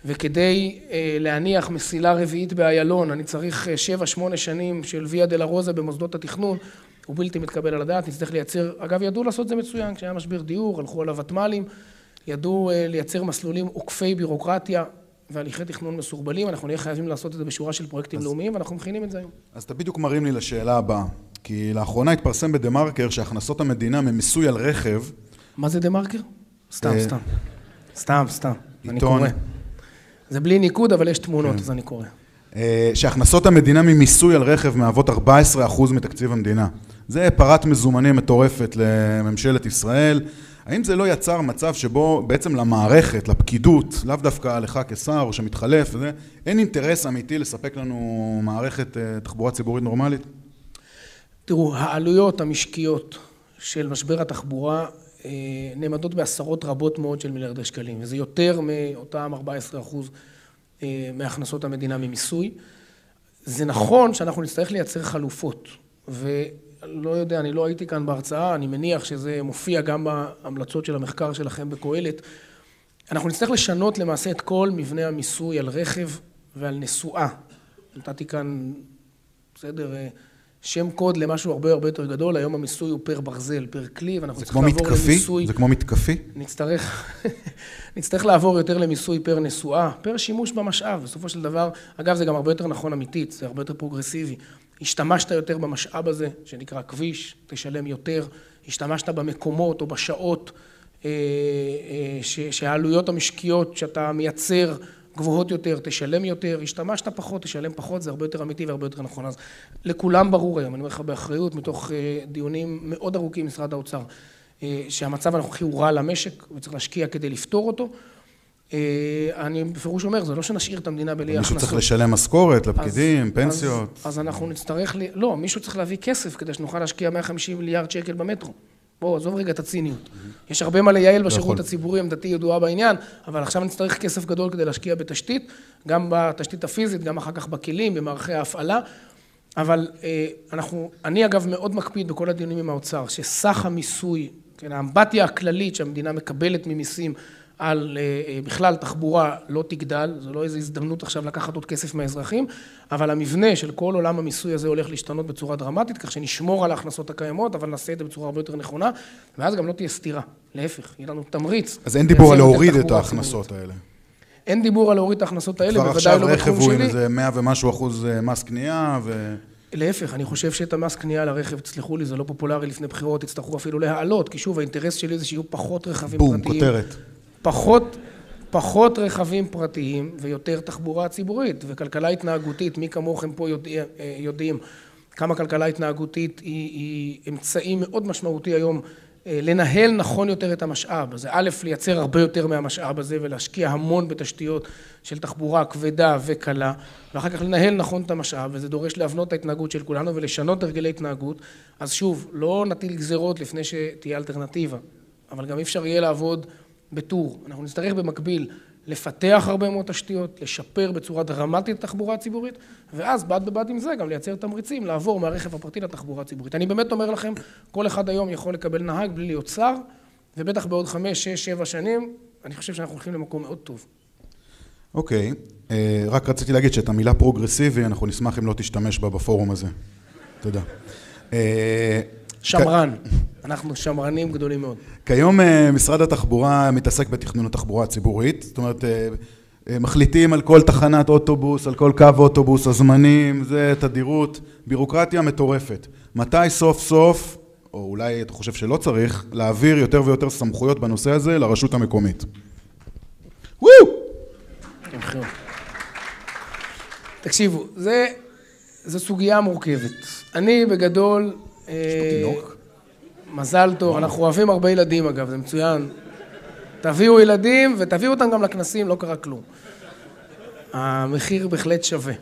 Speaker 6: וכדי להניח מסילה רביעית באיילון, אני צריך שבע, שמונה שנים של ויה דולורוזה במוסדות התכנון, הוא בלתי מתקבל על הדעת, נצטרך לייצר, אגב ידעו לעשות את זה מצוין, כשהיה משבר דיור, הלכו על הוותמ"לים, ידעו לייצר מסלולים עוקפי בירוקרטיה והליכי תכנון מסורבלים, אנחנו נהיה חייבים לעשות את זה בשורה של פרויקטים לאומיים, ואנחנו מכינים את זה היום.
Speaker 2: אז אתה בדיוק מרים לי לשאלה הבאה, כי לאחרונה התפרסם בדה מרקר שהכנסות המדינה ממיסוי על רכב...
Speaker 6: מה זה דה מרקר? סתם, סתם. סתם, סתם. אני. קורא. זה בלי ניקוד, אבל יש תמונות, אז אני קורא.
Speaker 2: שהכנסות המדינה ממיסוי על רכב מהוות 14% מתקציב המדינה. זה פרת מזומנים מטורפת לממשלת ישראל. האם זה לא יצר מצב שבו בעצם למערכת, לפקידות, לאו דווקא לך כשר או שמתחלף וזה, אין אינטרס אמיתי לספק לנו מערכת תחבורה ציבורית נורמלית?
Speaker 6: תראו, העלויות המשקיות של משבר התחבורה נאמדות בעשרות רבות מאוד של מיליארדי שקלים, וזה יותר מאותם 14% מהכנסות המדינה ממיסוי. זה נכון שאנחנו נצטרך לייצר חלופות, ולא יודע, אני לא הייתי כאן בהרצאה, אני מניח שזה מופיע גם בהמלצות של המחקר שלכם בקהלת. אנחנו נצטרך לשנות למעשה את כל מבנה המיסוי על רכב ועל נסועה. נתתי כאן בסדר? שם קוד למשהו הרבה הרבה יותר גדול, היום המיסוי הוא פר ברזל, פר כלי, ואנחנו צריכים לעבור
Speaker 2: מתקפי?
Speaker 6: למיסוי...
Speaker 2: זה כמו מתקפי?
Speaker 6: נצטרך, [LAUGHS] נצטרך לעבור יותר למיסוי פר נסועה, פר שימוש במשאב, בסופו של דבר, אגב זה גם הרבה יותר נכון אמיתית, זה הרבה יותר פרוגרסיבי. השתמשת יותר במשאב הזה, שנקרא כביש, תשלם יותר, השתמשת במקומות או בשעות אה, אה, ש- שהעלויות המשקיות שאתה מייצר גבוהות יותר, תשלם יותר, השתמשת פחות, תשלם פחות, זה הרבה יותר אמיתי והרבה יותר נכון. אז לכולם ברור היום, אני אומר לך באחריות, מתוך אה, דיונים מאוד ארוכים עם משרד האוצר, אה, שהמצב הנוכחי הוא רע למשק וצריך להשקיע כדי לפתור אותו. אה, אני בפירוש אומר, זה לא שנשאיר את המדינה בלי
Speaker 2: מישהו
Speaker 6: הכנסות.
Speaker 2: צריך לשלם משכורת לפקידים,
Speaker 6: אז-
Speaker 2: פנסיות.
Speaker 6: אז, אז אנחנו נצטרך, ל... לא, מישהו צריך להביא כסף כדי שנוכל להשקיע 150 מיליארד שקל במטרו. בוא, עזוב רגע את הציניות. יש הרבה מה לייעל בשירות
Speaker 2: יכול.
Speaker 6: הציבורי, עמדתי ידועה בעניין, אבל עכשיו נצטרך כסף גדול כדי להשקיע בתשתית, גם בתשתית הפיזית, גם אחר כך בכלים, במערכי ההפעלה. אבל אה, אנחנו, אני אגב מאוד מקפיד בכל הדיונים עם האוצר, שסך המיסוי, כן, האמבטיה הכללית שהמדינה מקבלת ממיסים על אה, אה, בכלל תחבורה לא תגדל, זו לא איזו הזדמנות עכשיו לקחת עוד כסף מהאזרחים, אבל המבנה של כל עולם המיסוי הזה הולך להשתנות בצורה דרמטית, כך שנשמור על ההכנסות הקיימות, אבל נעשה את זה בצורה הרבה יותר נכונה, ואז גם לא תהיה סתירה, להפך, יהיה לנו תמריץ.
Speaker 2: אז אין דיבור על להוריד את ההכנסות האלה.
Speaker 6: אין דיבור על להוריד את ההכנסות האלה,
Speaker 2: כבר
Speaker 6: בוודאי
Speaker 2: עכשיו
Speaker 6: לא
Speaker 2: רכב
Speaker 6: בתחום
Speaker 2: הוא עם
Speaker 6: שלי.
Speaker 2: איזה 100 ומשהו אחוז אה, מס קנייה, ו...
Speaker 6: להפך, אני חושב שאת המס קנייה על הרכב, תסלחו לי, זה לא פופולרי לפני בחירות, יצטרכו אפילו להעלות, כי שוב, האינטרס שלי זה שיהיו פחות רכבים
Speaker 2: בום,
Speaker 6: פרטיים.
Speaker 2: כותרת.
Speaker 6: פחות, פחות רכבים פרטיים ויותר תחבורה ציבורית וכלכלה התנהגותית, מי כמוכם פה יודע, אה, יודעים כמה כלכלה התנהגותית היא, היא אמצעי מאוד משמעותי היום אה, לנהל נכון יותר את המשאב. אז זה א', לייצר הרבה יותר מהמשאב הזה ולהשקיע המון בתשתיות של תחבורה כבדה וקלה, ואחר כך לנהל נכון את המשאב, וזה דורש להבנות את ההתנהגות של כולנו ולשנות הרגלי התנהגות. אז שוב, לא נטיל גזרות לפני שתהיה אלטרנטיבה, אבל גם אי אפשר יהיה לעבוד בטור. אנחנו נצטרך במקביל לפתח הרבה מאוד תשתיות, לשפר בצורה דרמטית את התחבורה הציבורית, ואז בד בבד עם זה גם לייצר תמריצים לעבור מהרכב הפרטי לתחבורה הציבורית. אני באמת אומר לכם, כל אחד היום יכול לקבל נהג בלי להיות שר, ובטח בעוד חמש, שש, שבע שנים, אני חושב שאנחנו הולכים למקום מאוד טוב.
Speaker 2: אוקיי, אה, רק רציתי להגיד שאת המילה פרוגרסיבי, אנחנו נשמח אם לא תשתמש בה בפורום הזה. תודה. אה,
Speaker 6: שמרן. אנחנו שמרנים גדולים מאוד.
Speaker 2: כיום אה, משרד התחבורה מתעסק בתכנון התחבורה הציבורית, זאת אומרת, אה, אה, מחליטים על כל תחנת אוטובוס, על כל קו אוטובוס, הזמנים, זה תדירות, בירוקרטיה מטורפת. מתי סוף סוף, או אולי אתה חושב שלא צריך, להעביר יותר ויותר סמכויות בנושא הזה לרשות המקומית? וואו!
Speaker 6: תקשיבו, זה, זו סוגיה מורכבת. אני בגדול... יש
Speaker 2: פה תינוק?
Speaker 6: מזל טוב, אנחנו אוהבים הרבה ילדים אגב, זה מצוין. תביאו ילדים ותביאו אותם גם לכנסים, לא קרה כלום. המחיר בהחלט שווה.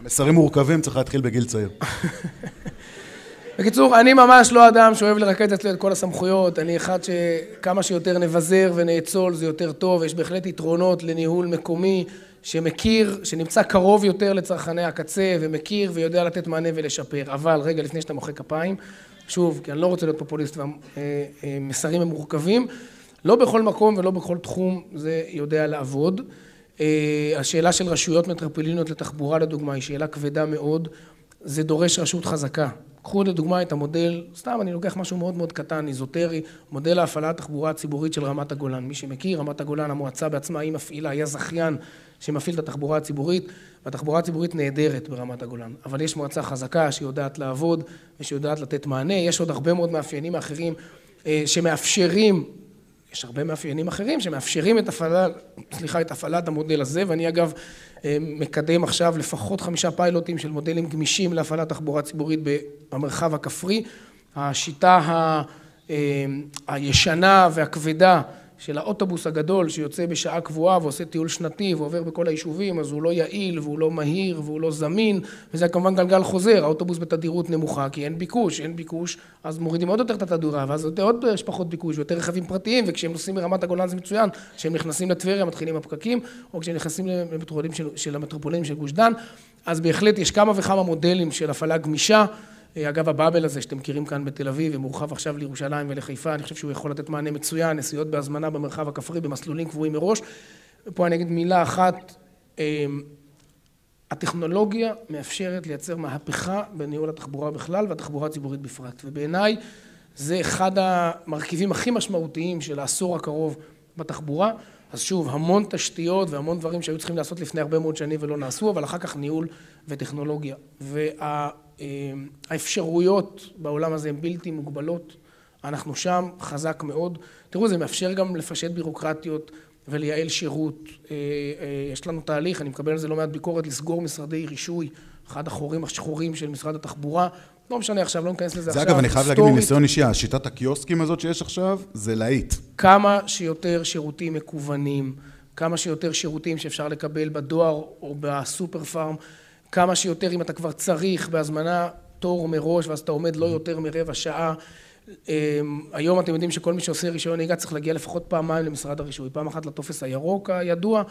Speaker 2: המסרים מורכבים, צריך להתחיל בגיל צעיר. [LAUGHS]
Speaker 6: בקיצור, אני ממש לא אדם שאוהב לרכז אצלי את כל הסמכויות, אני אחד שכמה שיותר נבזר ונאצול זה יותר טוב, יש בהחלט יתרונות לניהול מקומי שמכיר, שנמצא קרוב יותר לצרכני הקצה ומכיר ויודע לתת מענה ולשפר. אבל רגע לפני שאתה מוחא כפיים, שוב, כי אני לא רוצה להיות פופוליסט והמסרים הם מורכבים, לא בכל מקום ולא בכל תחום זה יודע לעבוד. אה, השאלה של רשויות מטרופוליניות לתחבורה לדוגמה היא שאלה כבדה מאוד, זה דורש רשות חזקה. קחו לדוגמה את המודל, סתם אני לוקח משהו מאוד מאוד קטן, איזוטרי, מודל ההפעלה התחבורה הציבורית של רמת הגולן. מי שמכיר, רמת הגולן, המועצה בעצמה היא מפעילה, היה זכיין שמפעיל את התחבורה הציבורית, והתחבורה הציבורית נהדרת ברמת הגולן. אבל יש מועצה חזקה שיודעת לעבוד ושיודעת לתת מענה, יש עוד הרבה מאוד מאפיינים אחרים אה, שמאפשרים יש הרבה מאפיינים אחרים שמאפשרים את הפעלת, סליחה, את הפעלת המודל הזה, ואני אגב אה, מקדם עכשיו לפחות חמישה פיילוטים של מודלים גמישים להפעלת תחבורה ציבורית במרחב הכפרי. השיטה ה, אה, הישנה והכבדה של האוטובוס הגדול שיוצא בשעה קבועה ועושה טיול שנתי ועובר בכל היישובים, אז הוא לא יעיל והוא לא מהיר והוא לא זמין, וזה כמובן גלגל חוזר, האוטובוס בתדירות נמוכה, כי אין ביקוש, אין ביקוש, אז מורידים עוד יותר את התדירה, ואז עוד, יש פחות ביקוש ויותר רכבים פרטיים, וכשהם נוסעים מרמת הגולן זה מצוין, כשהם נכנסים לטבריה מתחילים הפקקים, או כשהם נכנסים למטרופולינים של, של המטרופולינים של גוש דן, אז בהחלט יש כמה וכמה מודלים של הפעלה גמישה. אגב, הבאבל הזה שאתם מכירים כאן בתל אביב ומורחב עכשיו לירושלים ולחיפה, אני חושב שהוא יכול לתת מענה מצוין, נסיעות בהזמנה במרחב הכפרי במסלולים קבועים מראש. פה אני אגיד מילה אחת, הטכנולוגיה מאפשרת לייצר מהפכה בניהול התחבורה בכלל והתחבורה הציבורית בפרט, ובעיניי זה אחד המרכיבים הכי משמעותיים של העשור הקרוב בתחבורה. אז שוב, המון תשתיות והמון דברים שהיו צריכים לעשות לפני הרבה מאוד שנים ולא נעשו, אבל אחר כך ניהול וטכנולוגיה. והאפשרויות בעולם הזה הן בלתי מוגבלות. אנחנו שם חזק מאוד. תראו, זה מאפשר גם לפשט בירוקרטיות ולייעל שירות. יש לנו תהליך, אני מקבל על זה לא מעט ביקורת, לסגור משרדי רישוי, אחד החורים השחורים של משרד התחבורה. לא משנה עכשיו, לא ניכנס לזה
Speaker 2: זה
Speaker 6: עכשיו.
Speaker 2: אגב, אני חייב להגיד. מניסיון אישי, השיטת הקיוסקים הזאת שיש עכשיו, זה להיט.
Speaker 6: כמה שיותר שירותים מקוונים, כמה שיותר שירותים שאפשר לקבל בדואר או בסופר פארם, כמה שיותר אם אתה כבר צריך בהזמנה תור מראש ואז אתה עומד לא יותר מרבע שעה. אמ, היום אתם יודעים שכל מי שעושה רישיון נהיגה צריך להגיע לפחות פעמיים למשרד הרישוי, פעם אחת לטופס הירוק הידוע.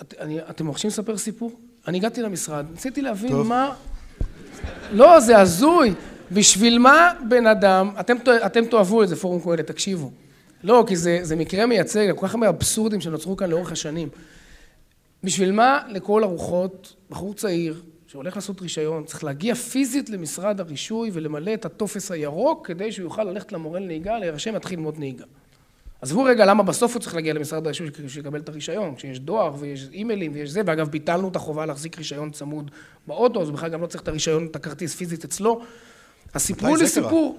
Speaker 6: את, אני, אתם מרשים לספר סיפור? אני הגעתי למשרד, ניסיתי להבין
Speaker 2: טוב.
Speaker 6: מה... לא, זה הזוי. בשביל מה בן אדם, אתם, אתם תאהבו את זה, פורום קהלת, תקשיבו. לא, כי זה, זה מקרה מייצג, כל כך הרבה אבסורדים שנוצרו כאן לאורך השנים. בשביל מה לכל הרוחות, בחור צעיר שהולך לעשות רישיון, צריך להגיע פיזית למשרד הרישוי ולמלא את הטופס הירוק כדי שהוא יוכל ללכת למורה לנהיגה, להירשם, להתחיל ללמוד נהיגה. עזבו רגע למה בסוף הוא צריך להגיע למשרד הרישוי שיקבל את הרישיון, כשיש דואר ויש אימיילים ויש זה, ואגב ביטלנו את החובה להחזיק רישיון צמוד באוטו, אז בכלל גם לא צריך את הרישיון, את הכרטיס פיזית אצלו. אז סיפרו לי? סיפור,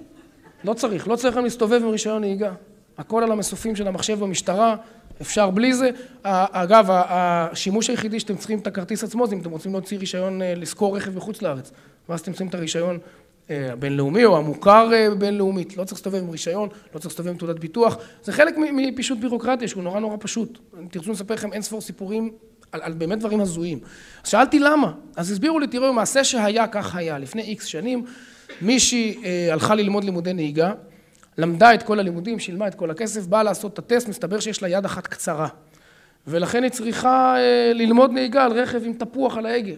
Speaker 6: לא צריך, לא צריך גם להסתובב עם רישיון נהיגה. הכל על המסופים של המחשב במשטרה, אפשר בלי זה. אגב, השימוש היחידי שאתם צריכים את הכרטיס עצמו, זה אם אתם רוצים להוציא רישיון אה, לשכור רכב בחוץ לארץ. ואז אתם צריכים את הרישיון הבינלאומי או המוכר אה, בינלאומית. לא צריך להסתובב עם רישיון, לא צריך להסתובב עם תעודת ביטוח. זה חלק מפישוט בירוקרטיה שהוא נורא נורא פשוט. אם תרצו לספר לכם אין ספור סיפורים על, על באמת דברים הזויים. אז שאלתי למה, אז הסבירו לי, תראו, מעשה שהיה כך היה. לפני איקס שנים מישהי אה, הלכה ללמוד לימודי נהיגה, למדה את כל הלימודים, שילמה את כל הכסף, באה לעשות את הטסט, מסתבר שיש לה יד אחת קצרה. ולכן היא צריכה אה, ללמוד נהיגה על רכב עם תפוח על ההגה.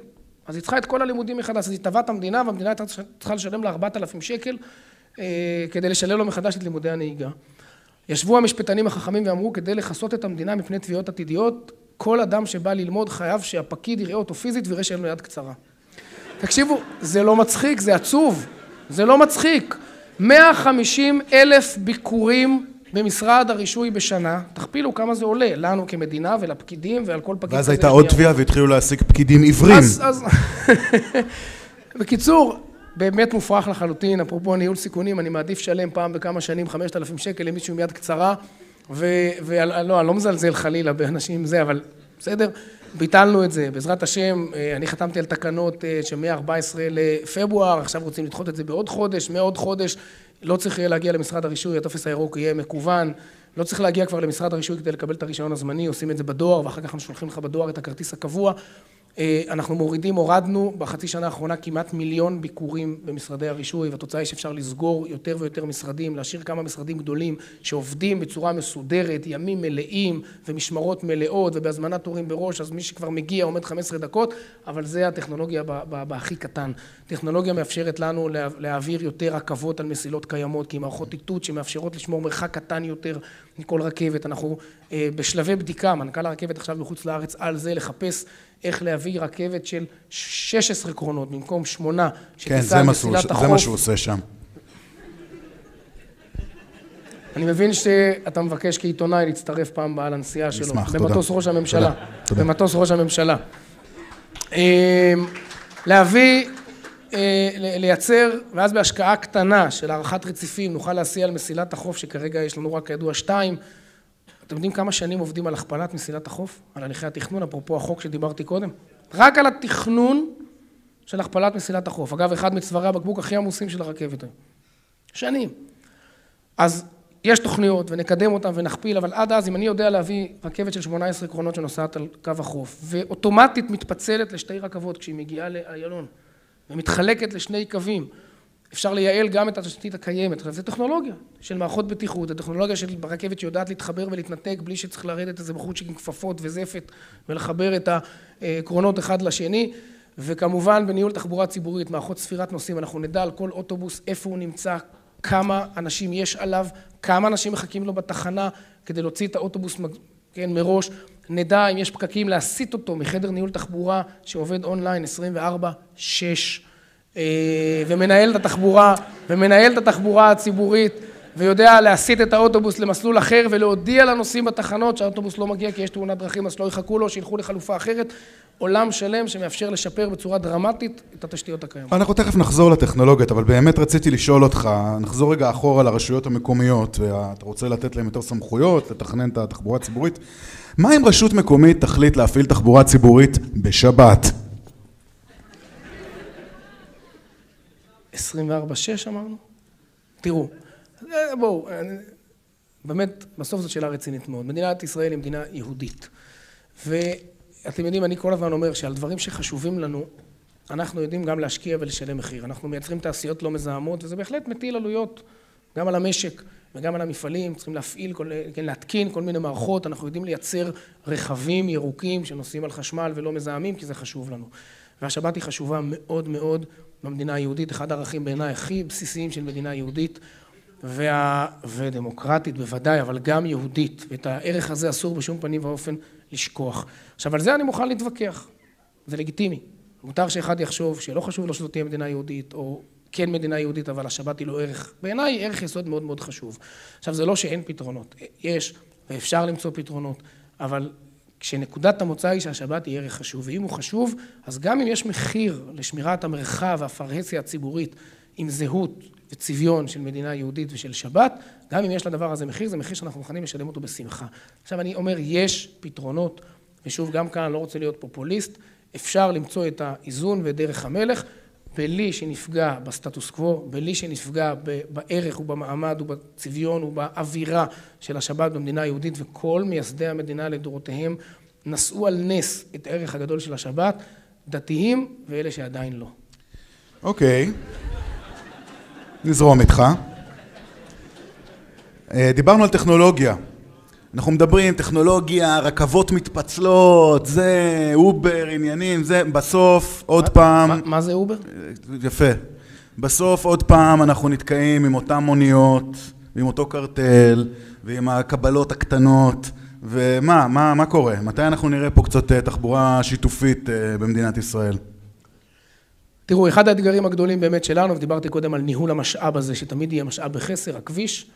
Speaker 6: אז היא צריכה את כל הלימודים מחדש, אז היא תבעה את המדינה, והמדינה הייתה צריכה לשלם לה 4,000 שקל אה, כדי לשלם לו מחדש את לימודי הנהיגה. ישבו המשפטנים החכמים ואמרו, כדי לכסות את המדינה מפני תביעות עתידיות, כל אדם שבא ללמוד חייב שהפקיד יראה אותו פיזית ויראה שאין לו יד קצרה. תקשיבו, זה לא מצחיק, זה עצוב. זה לא מצחיק. 150 אלף ביקורים במשרד הרישוי בשנה, תכפילו כמה זה עולה, לנו כמדינה ולפקידים ועל כל פקיד
Speaker 2: ואז
Speaker 6: כזה
Speaker 2: הייתה
Speaker 6: יש
Speaker 2: עוד. תביעה והתחילו להעסיק פקידים עיוורים.
Speaker 6: אז, אז... [LAUGHS] בקיצור, באמת מופרך לחלוטין, אפרופו ניהול סיכונים, אני מעדיף לשלם פעם בכמה שנים 5,000 שקל למישהו עם יד קצרה. ולא, אני לא מזלזל חלילה באנשים עם זה, אבל בסדר, ביטלנו את זה, בעזרת השם, אה, אני חתמתי על תקנות אה, שמ-14 לפברואר, עכשיו רוצים לדחות את זה בעוד חודש, מעוד חודש, לא צריך יהיה להגיע למשרד הרישוי, הטופס הירוק יהיה מקוון, לא צריך להגיע כבר למשרד הרישוי כדי לקבל את הרישיון הזמני, עושים את זה בדואר, ואחר כך אנחנו שולחים לך בדואר את הכרטיס הקבוע. אה, אנחנו מורידים, הורדנו בחצי שנה האחרונה כמעט מיליון ביקורים במשרדי הרישוי, והתוצאה היא שאפשר לסגור יותר ויותר משרדים, להשאיר כמה משרדים גדולים שעובדים בצורה מסודרת, ימים מלאים ומשמרות מלאות ובהזמנת תורים בראש, אז מי שכבר מגיע עומד 15 דקות, אבל זה הטכנולוגיה בהכי קטן. טכנולוגיה מאפשרת לנו לה- להעביר יותר רכבות על מסילות קיימות, כי מערכות איתות שמאפשרות לשמור מרחק קטן יותר מכל רכבת. אנחנו אה, בשלבי בדיקה, מנכ"ל הרכבת עכשיו בחוץ לארץ על זה, לחפש איך להביא רכבת של 16 קרונות במקום שמונה,
Speaker 2: כן,
Speaker 6: שתיסע על
Speaker 2: מה שהוא-
Speaker 6: מסילת
Speaker 2: זה
Speaker 6: החוף.
Speaker 2: מה שהוא עושה שם.
Speaker 6: אני מבין שאתה מבקש כעיתונאי להצטרף פעם הבאה לנסיעה שלו.
Speaker 2: אשמח, תודה.
Speaker 6: במטוס ראש הממשלה.
Speaker 2: תודה.
Speaker 6: במטוס ראש הממשלה. אה, להביא, אה, לייצר, ואז בהשקעה קטנה של הארכת רציפים, נוכל להסיע על מסילת החוף, שכרגע יש לנו רק כידוע שתיים. אתם יודעים כמה שנים עובדים על הכפלת מסילת החוף? על הליכי התכנון, אפרופו החוק שדיברתי קודם? רק על התכנון של הכפלת מסילת החוף. אגב, אחד מצווארי הבקבוק הכי עמוסים של הרכבת היום. שנים. אז יש תוכניות ונקדם אותן ונכפיל, אבל עד אז אם אני יודע להביא רכבת של 18 קרונות שנוסעת על קו החוף, ואוטומטית מתפצלת לשתי רכבות כשהיא מגיעה לאיילון, ומתחלקת לשני קווים, אפשר לייעל גם את התשתית הקיימת. עכשיו, זו טכנולוגיה של מערכות בטיחות, זו טכנולוגיה של רכבת שיודעת להתחבר ולהתנתק בלי שצריך לרדת איזה בחורצ'יק עם כפפות וזפת ולחבר את הקרונות אחד לשני. וכמובן בניהול תחבורה ציבורית, מערכות ספירת נוסעים, אנחנו נדע על כל אוטובוס איפה הוא נמצא, כמה אנשים יש עליו, כמה אנשים מחכים לו בתחנה כדי להוציא את האוטובוס כן, מראש, נדע אם יש פקקים להסיט אותו מחדר ניהול תחבורה שעובד אונליין 24-6 ומנהל את התחבורה, ומנהל את התחבורה הציבורית ויודע להסיט את האוטובוס למסלול אחר ולהודיע לנוסעים בתחנות שהאוטובוס לא מגיע כי יש תאונת דרכים אז שלא יחכו לו, שילכו לחלופה אחרת, עולם שלם שמאפשר לשפר בצורה דרמטית את התשתיות הקיימות.
Speaker 2: אנחנו תכף נחזור לטכנולוגיות, אבל באמת רציתי לשאול אותך, נחזור רגע אחורה לרשויות המקומיות, ואתה רוצה לתת להם יותר סמכויות, לתכנן את התחבורה הציבורית. מה אם רשות מקומית תחליט להפעיל תחבורה ציבורית בשבת?
Speaker 6: 24-6 אמרנו? תראו, אה, בואו, באמת, בסוף זאת שאלה רצינית מאוד. מדינת ישראל היא מדינה יהודית. ואתם יודעים, אני כל הזמן אומר שעל דברים שחשובים לנו, אנחנו יודעים גם להשקיע ולשלם מחיר. אנחנו מייצרים תעשיות לא מזהמות, וזה בהחלט מטיל עלויות גם על המשק וגם על המפעלים. צריכים להפעיל, כל, כן, להתקין כל מיני מערכות. אנחנו יודעים לייצר רכבים ירוקים שנוסעים על חשמל ולא מזהמים, כי זה חשוב לנו. והשבת היא חשובה מאוד מאוד במדינה היהודית. אחד הערכים בעיניי הכי בסיסיים של מדינה יהודית. וה... ודמוקרטית בוודאי, אבל גם יהודית, ואת הערך הזה אסור בשום פנים ואופן לשכוח. עכשיו, על זה אני מוכן להתווכח, זה לגיטימי. מותר שאחד יחשוב שלא חשוב לו שזאת תהיה מדינה יהודית, או כן מדינה יהודית, אבל השבת היא לו ערך, בעיניי ערך יסוד מאוד מאוד חשוב. עכשיו, זה לא שאין פתרונות, יש, ואפשר למצוא פתרונות, אבל כשנקודת המוצא היא שהשבת היא ערך חשוב, ואם הוא חשוב, אז גם אם יש מחיר לשמירת המרחב והפרהסיה הציבורית עם זהות וצביון של מדינה יהודית ושל שבת, גם אם יש לדבר הזה מחיר, זה מחיר שאנחנו מוכנים לשלם אותו בשמחה. עכשיו אני אומר, יש פתרונות, ושוב, גם כאן אני לא רוצה להיות פופוליסט, אפשר למצוא את האיזון ודרך המלך, בלי שנפגע בסטטוס קוו, בלי שנפגע בערך ובמעמד ובצביון ובאווירה של השבת במדינה היהודית, וכל מייסדי המדינה לדורותיהם נשאו על נס את הערך הגדול של השבת, דתיים ואלה שעדיין לא.
Speaker 2: אוקיי. Okay. נזרום איתך. אה, דיברנו על טכנולוגיה. אנחנו מדברים, טכנולוגיה, רכבות מתפצלות, זה, אובר, עניינים, זה, בסוף, עוד פעם...
Speaker 6: מה, מה זה אובר?
Speaker 2: יפה. בסוף, עוד פעם, אנחנו נתקעים עם אותן מוניות, ועם אותו קרטל, ועם הקבלות הקטנות, ומה, מה, מה קורה? מתי אנחנו נראה פה קצת אה, תחבורה שיתופית אה, במדינת ישראל?
Speaker 6: תראו, אחד האתגרים הגדולים באמת שלנו, ודיברתי קודם על ניהול המשאב הזה, שתמיד יהיה משאב בחסר, הכביש,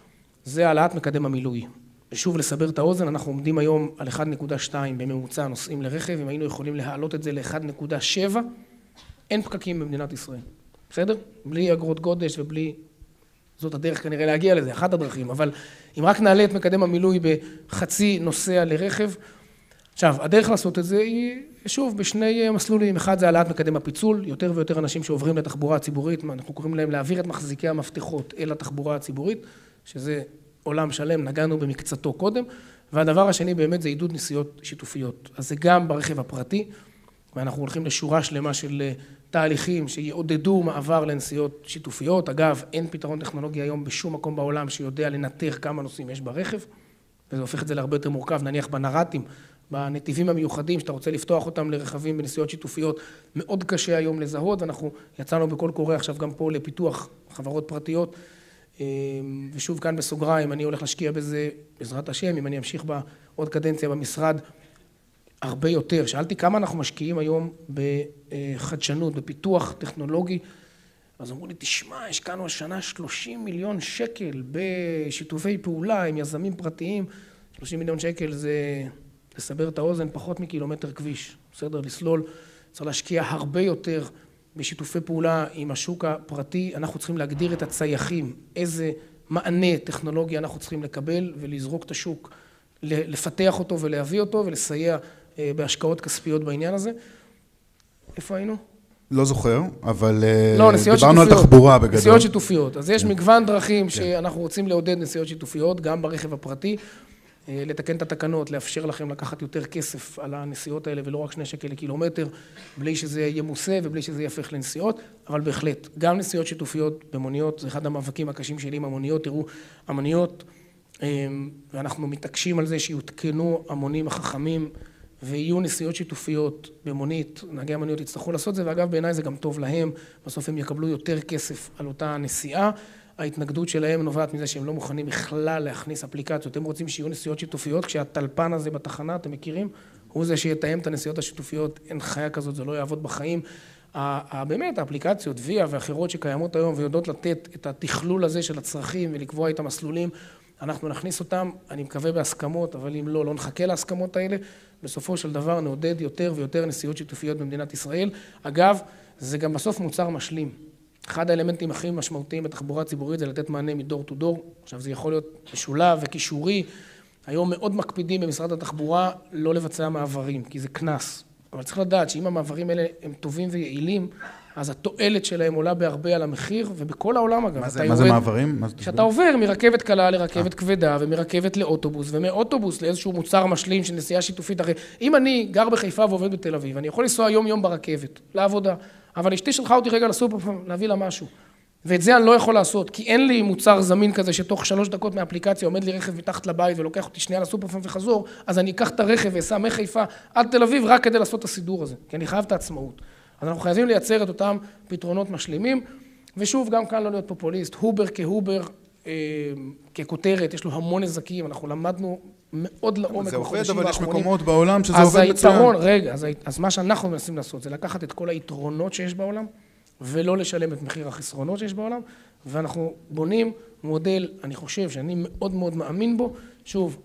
Speaker 6: זה העלאת מקדם המילוי. ושוב, לסבר את האוזן, אנחנו עומדים היום על 1.2 בממוצע נוסעים לרכב, אם היינו יכולים להעלות את זה ל-1.7, אין פקקים במדינת ישראל, בסדר? בלי אגרות גודש ובלי... זאת הדרך כנראה להגיע לזה, אחת הדרכים, אבל אם רק נעלה את מקדם המילוי בחצי נוסע לרכב, עכשיו, הדרך לעשות את זה היא, שוב, בשני מסלולים. אחד זה העלאת מקדם הפיצול, יותר ויותר אנשים שעוברים לתחבורה הציבורית, אנחנו קוראים להם להעביר את מחזיקי המפתחות אל התחבורה הציבורית, שזה עולם שלם, נגענו במקצתו קודם. והדבר השני באמת זה עידוד נסיעות שיתופיות. אז זה גם ברכב הפרטי, ואנחנו הולכים לשורה שלמה של אה, תהליכים שיעודדו מעבר לנסיעות שיתופיות. אגב, אין פתרון טכנולוגי היום בשום מקום בעולם שיודע לנטר כמה נוסעים יש ברכב, וזה הופך את זה להרבה יותר מורכב, נניח בנר"תים. בנתיבים המיוחדים שאתה רוצה לפתוח אותם לרכבים בנסיעות שיתופיות מאוד קשה היום לזהות ואנחנו יצאנו בקול קורא עכשיו גם פה לפיתוח חברות פרטיות ושוב כאן בסוגריים אני הולך להשקיע בזה בעזרת השם אם אני אמשיך בעוד קדנציה במשרד הרבה יותר. שאלתי כמה אנחנו משקיעים היום בחדשנות בפיתוח טכנולוגי. אז אמרו לי תשמע השקענו השנה 30 מיליון שקל בשיתופי פעולה עם יזמים פרטיים. 30 מיליון שקל זה לסבר את האוזן, פחות מקילומטר כביש, בסדר? לסלול, צריך להשקיע הרבה יותר בשיתופי פעולה עם השוק הפרטי, אנחנו צריכים להגדיר את הצייחים, איזה מענה טכנולוגי אנחנו צריכים לקבל ולזרוק את השוק, לפתח אותו ולהביא אותו ולסייע אה, בהשקעות כספיות בעניין הזה. איפה היינו?
Speaker 2: לא זוכר, אבל אה, לא, דיברנו שיתופיות. על תחבורה בגדול.
Speaker 6: נסיעות שיתופיות. אז יש כן. מגוון דרכים כן. שאנחנו רוצים לעודד נסיעות שיתופיות, גם ברכב הפרטי. אה, לתקן את התקנות, לאפשר לכם לקחת יותר כסף על הנסיעות האלה ולא רק שני שקל לקילומטר, בלי שזה ימוסה ובלי שזה יהפך לנסיעות, אבל בהחלט, גם נסיעות שיתופיות במוניות, זה אחד המאבקים הקשים שלי עם המוניות, תראו, המוניות, אה, ואנחנו מתעקשים על זה שיותקנו המונים החכמים ויהיו נסיעות שיתופיות במונית, נהגי המוניות יצטרכו לעשות זה, ואגב בעיניי זה גם טוב להם, בסוף הם יקבלו יותר כסף על אותה נסיעה, ההתנגדות שלהם נובעת מזה שהם לא מוכנים בכלל להכניס אפליקציות. הם רוצים שיהיו נסיעות שיתופיות, כשהטלפן הזה בתחנה, אתם מכירים? הוא זה שיתאם את הנסיעות השיתופיות, אין חיה כזאת, זה לא יעבוד בחיים. באמת, האפליקציות, ויה ואחרות שקיימות היום ויודעות לתת את התכלול הזה של הצרכים ולקבוע את המסלולים, אנחנו נכניס אותם, אני מקווה בהסכמות, אבל אם לא, לא נחכה להסכמות האלה. בסופו של דבר נעודד יותר ויותר נסיעות שיתופיות במדינת ישראל. אגב, זה גם בסוף מוצר משלים. אחד האלמנטים הכי משמעותיים בתחבורה ציבורית זה לתת מענה מדור טו דור. עכשיו זה יכול להיות משולב וקישורי. היום מאוד מקפידים במשרד התחבורה לא לבצע מעברים, כי זה קנס. אבל צריך לדעת שאם המעברים האלה הם טובים ויעילים, אז התועלת שלהם עולה בהרבה על המחיר, ובכל העולם אגב.
Speaker 2: מה זה, מה זה מעברים?
Speaker 6: כשאתה עובר מרכבת קלה לרכבת כבדה, ומרכבת לאוטובוס, ומאוטובוס לאיזשהו מוצר משלים של נסיעה שיתופית, הרי אם אני גר בחיפה ועובד בתל אביב, אני יכול לנסוע יום-יום ברכבת, לעבודה, אבל אשתי שלחה אותי רגע לסופר להביא לה משהו. ואת זה אני לא יכול לעשות, כי אין לי מוצר זמין כזה שתוך שלוש דקות מאפליקציה עומד לי רכב מתחת לבית ולוקח אותי שנייה לסופרפארם וחזור, אז אני אקח את הרכב ואסע מחיפה עד תל אביב רק כדי לעשות את הסידור הזה, כי אני חייב את העצמאות. אז אנחנו חייבים לייצר את אותם פתרונות משלימים, ושוב, גם כאן לא להיות פופוליסט, הובר כהובר, אה, ככותרת, יש לו המון נזקים, אנחנו למדנו מאוד לעומק
Speaker 2: בחודשים האחרונים. זה עובד, אבל יש מקומות בעולם שזה עובד מצוין.
Speaker 6: אז היתרון, רגע, אז, אז מה שאנחנו מנסים לעשות זה לקחת את כל היתרונות שיש בעולם, ולא לשלם את מחיר החסרונות שיש בעולם, ואנחנו בונים מודל, אני חושב שאני מאוד מאוד מאמין בו, שוב,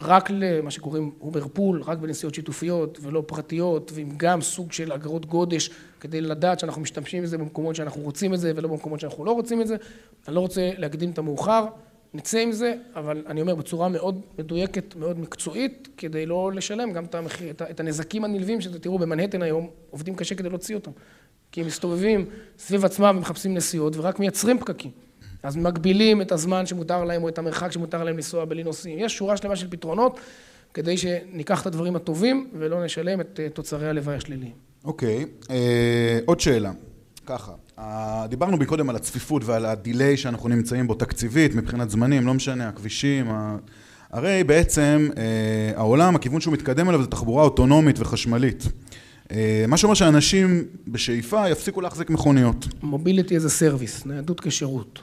Speaker 6: רק למה שקוראים Uber Pool, רק בנסיעות שיתופיות ולא פרטיות, ועם גם סוג של אגרות גודש, כדי לדעת שאנחנו משתמשים בזה במקומות שאנחנו רוצים את זה ולא במקומות שאנחנו לא רוצים את זה. אני לא רוצה להקדים את המאוחר, נצא עם זה, אבל אני אומר בצורה מאוד מדויקת, מאוד מקצועית, כדי לא לשלם גם את, המחיר, את הנזקים הנלווים שזה, תראו, במנהטן היום עובדים קשה כדי להוציא אותם. כי הם מסתובבים סביב עצמם ומחפשים נסיעות ורק מייצרים פקקים. אז מגבילים את הזמן שמותר להם או את המרחק שמותר להם לנסוע בלי נוסעים. יש שורה שלמה של פתרונות כדי שניקח את הדברים הטובים ולא נשלם את אה, תוצרי הלוואי השליליים.
Speaker 2: אוקיי, okay. אה, עוד שאלה. ככה, אה, דיברנו מקודם על הצפיפות ועל ה delay שאנחנו נמצאים בו תקציבית מבחינת זמנים, לא משנה, הכבישים, ה... הרי בעצם אה, העולם, הכיוון שהוא מתקדם אליו זה תחבורה אוטונומית וחשמלית. אה, מה שאומר שאנשים בשאיפה יפסיקו להחזיק מכוניות.
Speaker 6: mobility as a service, ניידות כשירות.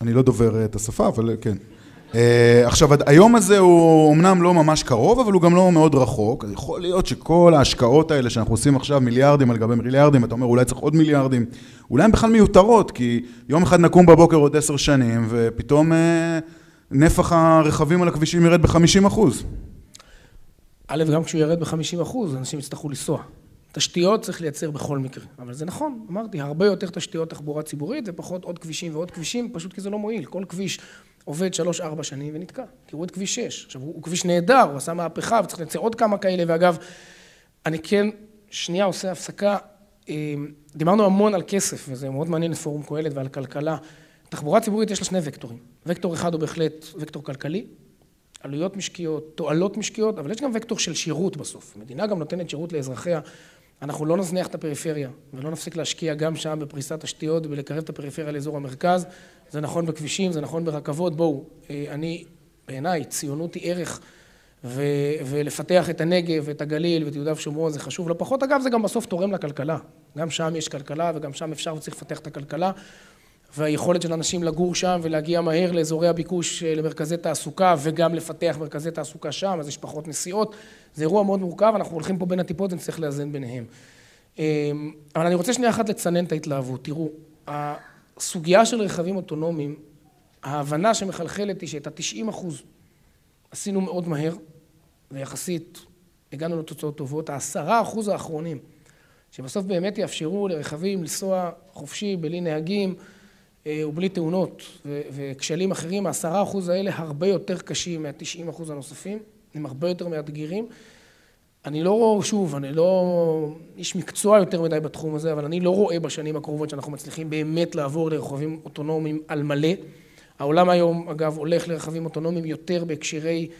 Speaker 2: אני לא דובר את השפה, אבל כן. עכשיו, היום הזה הוא אמנם לא ממש קרוב, אבל הוא גם לא מאוד רחוק. יכול להיות שכל ההשקעות האלה שאנחנו עושים עכשיו, מיליארדים על גבי מיליארדים, אתה אומר אולי צריך עוד מיליארדים, אולי הן בכלל מיותרות, כי יום אחד נקום בבוקר עוד עשר שנים, ופתאום נפח הרכבים על הכבישים ירד ב-50 אחוז.
Speaker 6: א', גם כשהוא ירד ב-50 אחוז, אנשים יצטרכו לנסוע. תשתיות צריך לייצר בכל מקרה, אבל זה נכון, אמרתי, הרבה יותר תשתיות תחבורה ציבורית ופחות עוד כבישים ועוד כבישים, פשוט כי זה לא מועיל. כל כביש עובד שלוש-ארבע שנים ונתקע. תראו את כביש 6. עכשיו, הוא, הוא כביש נהדר, הוא עשה מהפכה וצריך לייצר עוד כמה כאלה, ואגב, אני כן שנייה עושה הפסקה. אמ, דיברנו המון על כסף, וזה מאוד מעניין לפורום קהלת ועל כלכלה. תחבורה ציבורית יש לה שני וקטורים. וקטור אחד הוא בהחלט וקטור כלכלי, עלויות משקיות, תועלות משקיות, אבל יש גם וקטור של שירות בסוף. המדינה גם נותנת שירות לאזרחיה. אנחנו לא נזניח את הפריפריה ולא נפסיק להשקיע גם שם בפריסת תשתיות ולקרב את הפריפריה לאזור המרכז. זה נכון בכבישים, זה נכון ברכבות. בואו, אה, אני, בעיניי, ציונות היא ערך, ו, ולפתח את הנגב ואת הגליל ואת יהודה ושומרון זה חשוב לא פחות. אגב, זה גם בסוף תורם לכלכלה. גם שם יש כלכלה וגם שם אפשר וצריך לפתח את הכלכלה. והיכולת של אנשים לגור שם ולהגיע מהר לאזורי הביקוש אה, למרכזי תעסוקה וגם לפתח מרכזי תעסוקה שם, אז יש פחות נסיעות. זה אירוע מאוד מורכב, אנחנו הולכים פה בין הטיפות ונצטרך לאזן ביניהם. אמ, אבל אני רוצה שנייה אחת לצנן את ההתלהבות. תראו, הסוגיה של רכבים אוטונומיים, ההבנה שמחלחלת היא שאת ה-90 אחוז עשינו מאוד מהר, ויחסית הגענו לתוצאות טובות. העשרה אחוז האחרונים, שבסוף באמת יאפשרו לרכבים לנסוע חופשי, בלי נהגים, ובלי תאונות וכשלים אחרים, העשרה אחוז האלה הרבה יותר קשים מהתשעים אחוז הנוספים, הם הרבה יותר מאתגרים. אני לא רואה, שוב, אני לא איש מקצוע יותר מדי בתחום הזה, אבל אני לא רואה בשנים הקרובות שאנחנו מצליחים באמת לעבור לרכבים אוטונומיים על מלא. העולם היום, אגב, הולך לרכבים אוטונומיים יותר בהקשרי אה,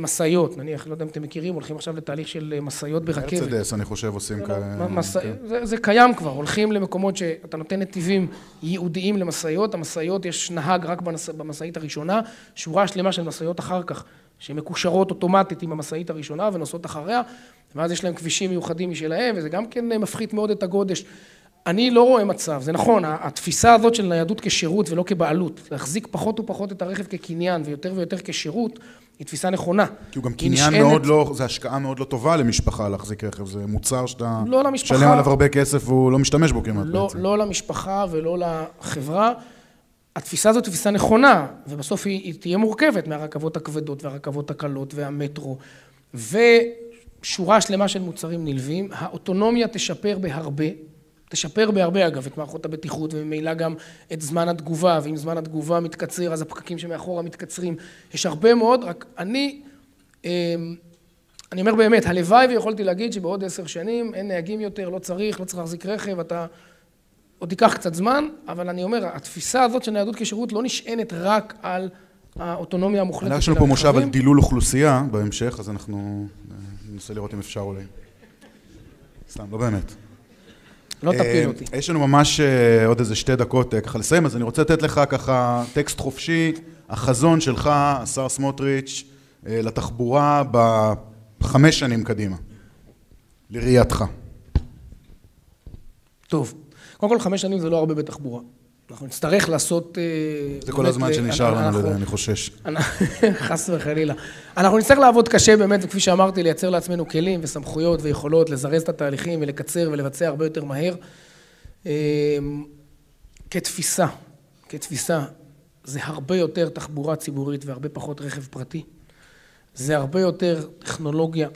Speaker 6: משאיות, נניח, לא יודע אם אתם מכירים, הולכים עכשיו לתהליך של אה, משאיות ברכבת.
Speaker 2: מרצדס, אני חושב, עושים
Speaker 6: לא,
Speaker 2: כאלה.
Speaker 6: כן. זה קיים כבר, הולכים למקומות שאתה נותן נתיבים ייעודיים למשאיות, המשאיות, יש נהג רק במשאית הראשונה, שורה שלמה של משאיות אחר כך, שמקושרות אוטומטית עם המשאית הראשונה ונוסעות אחריה, ואז יש להם כבישים מיוחדים משלהם, וזה גם כן אה, מפחית מאוד את הגודש. אני לא רואה מצב, זה נכון, התפיסה הזאת של ניידות כשירות ולא כבעלות, להחזיק פחות ופחות את הרכב כקניין ויותר ויותר כשירות, היא תפיסה נכונה.
Speaker 2: כי הוא גם קניין
Speaker 6: נשענת-
Speaker 2: מאוד לא, זה השקעה מאוד לא טובה למשפחה להחזיק רכב, זה מוצר שאתה...
Speaker 6: לא למשפחה.
Speaker 2: משלם עליו הרבה כסף והוא לא משתמש בו כמעט
Speaker 6: לא,
Speaker 2: בעצם.
Speaker 6: לא למשפחה ולא לחברה. התפיסה הזאת היא תפיסה נכונה, ובסוף היא, היא תהיה מורכבת מהרכבות הכבדות והרכבות הקלות והמטרו, ושורה שלמה של מוצרים נלווים. האוטונומיה תשפר בהרבה, תשפר בהרבה אגב את מערכות הבטיחות, וממילא גם את זמן התגובה, ואם זמן התגובה מתקצר, אז הפקקים שמאחורה מתקצרים. יש הרבה מאוד, רק אני... אמ, אני אומר באמת, הלוואי ויכולתי להגיד שבעוד עשר שנים אין נהגים יותר, לא צריך, לא צריך להחזיק רכב, אתה... עוד ייקח קצת זמן, אבל אני אומר, התפיסה הזאת של ניידות כשירות לא נשענת רק על האוטונומיה המוחלטת
Speaker 2: יש
Speaker 6: של
Speaker 2: לנו פה מושב על
Speaker 6: הרכבים.
Speaker 2: דילול אוכלוסייה בהמשך, אז אנחנו אה, ננסה לראות אם אפשר אולי. סתם, לא באמת.
Speaker 6: לא תפיל
Speaker 2: אה,
Speaker 6: אותי.
Speaker 2: יש לנו ממש אה, עוד איזה שתי דקות אה, ככה לסיים, אז אני רוצה לתת לך ככה טקסט חופשי, החזון שלך, השר סמוטריץ', לתחבורה בחמש שנים קדימה, לראייתך.
Speaker 6: טוב, קודם כל חמש שנים זה לא הרבה בתחבורה. אנחנו נצטרך לעשות... אה,
Speaker 2: זה כל הזמן
Speaker 6: אה,
Speaker 2: שנשאר לנו,
Speaker 6: אנחנו-
Speaker 2: אני חושש. [LAUGHS]
Speaker 6: חס וחלילה. אנחנו נצטרך לעבוד קשה באמת, וכפי שאמרתי, לייצר לעצמנו כלים וסמכויות ויכולות, לזרז את התהליכים ולקצר ולבצע הרבה יותר מהר. אמ, כתפיסה, כתפיסה, זה הרבה יותר תחבורה ציבורית והרבה פחות רכב פרטי. זה הרבה יותר טכנולוגיה.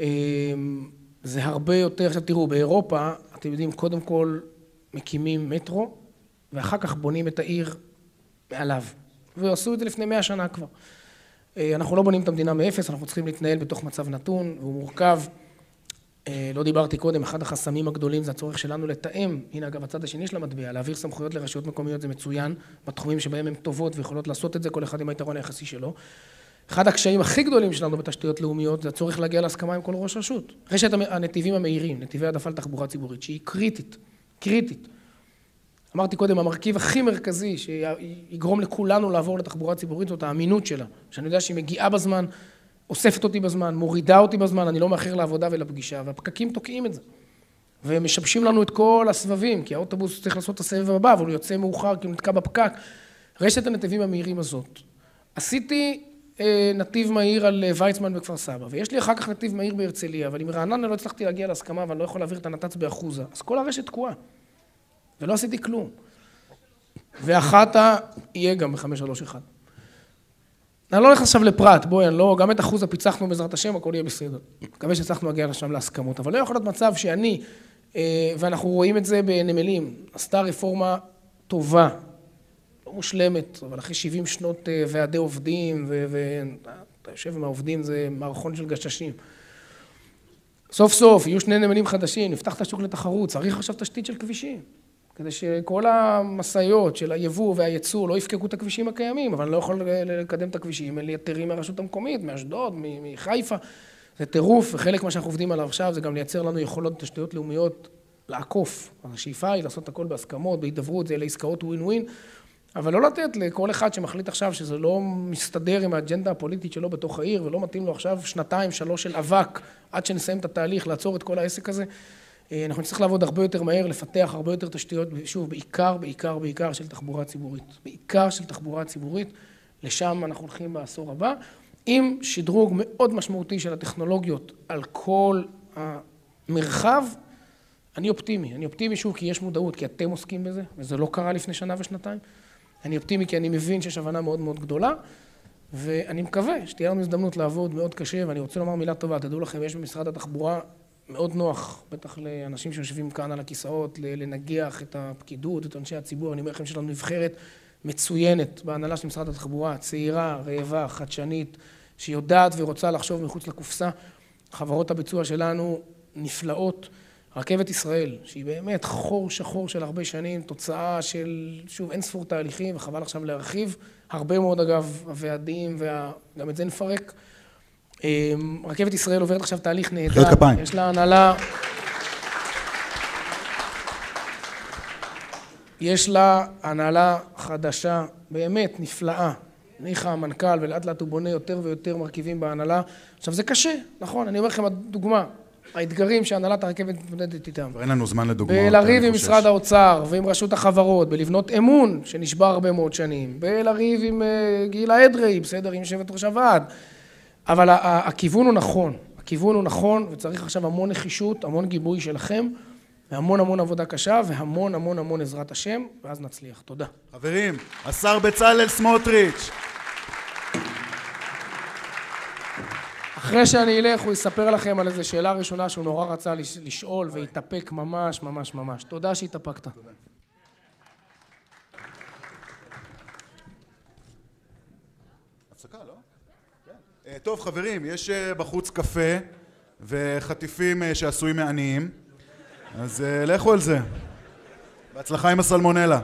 Speaker 6: אמ, זה הרבה יותר, עכשיו תראו, באירופה, אתם יודעים, קודם כל מקימים מטרו, ואחר כך בונים את העיר מעליו. ועשו את זה לפני מאה שנה כבר. אה, אנחנו לא בונים את המדינה מאפס, אנחנו צריכים להתנהל בתוך מצב נתון, והוא מורכב. אה, לא דיברתי קודם, אחד החסמים הגדולים זה הצורך שלנו לתאם, הנה אגב הצד השני של המטבע, להעביר סמכויות לרשויות מקומיות זה מצוין, בתחומים שבהם הן טובות ויכולות לעשות את זה, כל אחד עם היתרון היחסי שלו. אחד הקשיים הכי גדולים שלנו בתשתיות לאומיות זה הצורך להגיע להסכמה עם כל ראש רשות. רשת הנתיבים המהירים, נתיבי העדפה לתחבורה ציבורית, שהיא קריטית, קריטית. אמרתי קודם, המרכיב הכי מרכזי שיגרום לכולנו לעבור לתחבורה ציבורית זאת האמינות שלה. שאני יודע שהיא מגיעה בזמן, אוספת אותי בזמן, מורידה אותי בזמן, אני לא מאחר לעבודה ולפגישה, והפקקים תוקעים את זה. ומשבשים לנו את כל הסבבים, כי האוטובוס צריך לעשות את הסבב הבא, אבל הוא יוצא מאוחר כי הוא נתקע בפקק. רשת הנתיבים המהירים הזאת. עשיתי אה, נתיב מהיר על אה, ויצמן בכפר סבא, ויש לי אחר כך נתיב מהיר בהרצליה, אבל עם רעננה לא הצלחתי להגיע להסכמה ואני לא יכול להעביר את הנת"צ באחוזה. אז כל הרשת תקועה. ולא עשיתי כלום. ה... יהיה גם ב-531. אני לא הולך עכשיו לפרט, בואי, אני לא... גם את אחוז הפיצחנו בעזרת השם, הכל יהיה בסדר. מקווה שהצלחנו להגיע לשם להסכמות. אבל לא יכול להיות מצב שאני, אה, ואנחנו רואים את זה בנמלים, עשתה רפורמה טובה, לא מושלמת, אבל אחרי 70 שנות אה, ועדי עובדים, ואתה יושב עם העובדים, זה מערכון של גששים. סוף סוף יהיו שני נמלים חדשים, נפתח את השוק לתחרות, צריך עכשיו תשתית של כבישים. כדי שכל המשאיות של היבוא והייצור לא יפקקו את הכבישים הקיימים, אבל אני לא יכול לקדם את הכבישים, אין לי היתרים מהרשות המקומית, מאשדוד, מחיפה. זה טירוף, וחלק מה שאנחנו עובדים עליו עכשיו זה גם לייצר לנו יכולות תשתיות לאומיות לעקוף. השאיפה היא לעשות הכל בהסכמות, בהידברות, זה אלה עסקאות ווין ווין, אבל לא לתת לכל אחד שמחליט עכשיו שזה לא מסתדר עם האג'נדה הפוליטית שלו בתוך העיר, ולא מתאים לו עכשיו שנתיים, שלוש של אבק, עד שנסיים את התהליך, לעצור את כל העסק הזה. אה, אנחנו נצטרך לעבוד הרבה יותר מהר, לפתח הרבה יותר תשתיות, שוב, בעיקר, בעיקר, בעיקר של תחבורה ציבורית. בעיקר של תחבורה ציבורית, לשם אנחנו הולכים בעשור הבא, עם שדרוג מאוד משמעותי של הטכנולוגיות על כל המרחב. אני אופטימי, אני אופטימי שוב כי יש מודעות, כי אתם עוסקים בזה, וזה לא קרה לפני שנה ושנתיים. אני אופטימי כי אני מבין שיש הבנה מאוד מאוד גדולה, ואני מקווה שתהיה לנו הזדמנות לעבוד מאוד קשה, ואני רוצה לומר מילה טובה, תדעו לכם, יש במשרד התחבורה מאוד נוח, בטח לאנשים שיושבים כאן על הכיסאות, לנגח את הפקידות, את אנשי הציבור, אני אומר לכם שיש לנו נבחרת מצוינת בהנהלה של משרד התחבורה, צעירה, רעבה, חדשנית, שיודעת ורוצה לחשוב מחוץ לקופסה. חברות הביצוע שלנו נפלאות. רכבת ישראל, שהיא באמת חור שחור של הרבה שנים, תוצאה של, שוב, אין ספור תהליכים, וחבל עכשיו להרחיב. הרבה מאוד, אגב, הוועדים, וה... את זה נפרק. אמ, רכבת ישראל עוברת עכשיו תהליך נהדר.
Speaker 2: מחיאות כפיים.
Speaker 6: יש לה הנהלה... יש לה הנהלה חדשה, באמת נפלאה. ניחא המנכ"ל, ולאט לאט הוא בונה יותר ויותר מרכיבים בהנהלה. עכשיו, זה קשה, נכון? אני אומר לכם, הדוגמה, האתגרים שהנהלת הרכבת מתמודדת איתם.
Speaker 2: אין לנו זמן לדוגמאות.
Speaker 6: בלריב עם. משרד האוצר ועם רשות החברות, בלבנות אמון שנשבר הרבה מאוד שנים, בלריב עם אה, גילה אדרעי, בסדר, עם יושבת ראש הוועד. אבל הכיוון הוא נכון, הכיוון הוא נכון, וצריך עכשיו המון נחישות, המון גיבוי שלכם, והמון המון עבודה קשה, והמון המון המון עזרת השם, ואז נצליח. תודה.
Speaker 2: חברים, השר בצלאל סמוטריץ'.
Speaker 6: אחרי שאני אלך, הוא יספר לכם על איזו שאלה ראשונה שהוא נורא רצה לש- לשאול, והתאפק ממש ממש ממש. תודה שהתאפקת.
Speaker 2: הפסקה, טוב, חברים, יש אה, בחוץ קפה וחטיפים אה, שעשויים מעניים, אז אה, לכו על זה. בהצלחה עם הסלמונלה.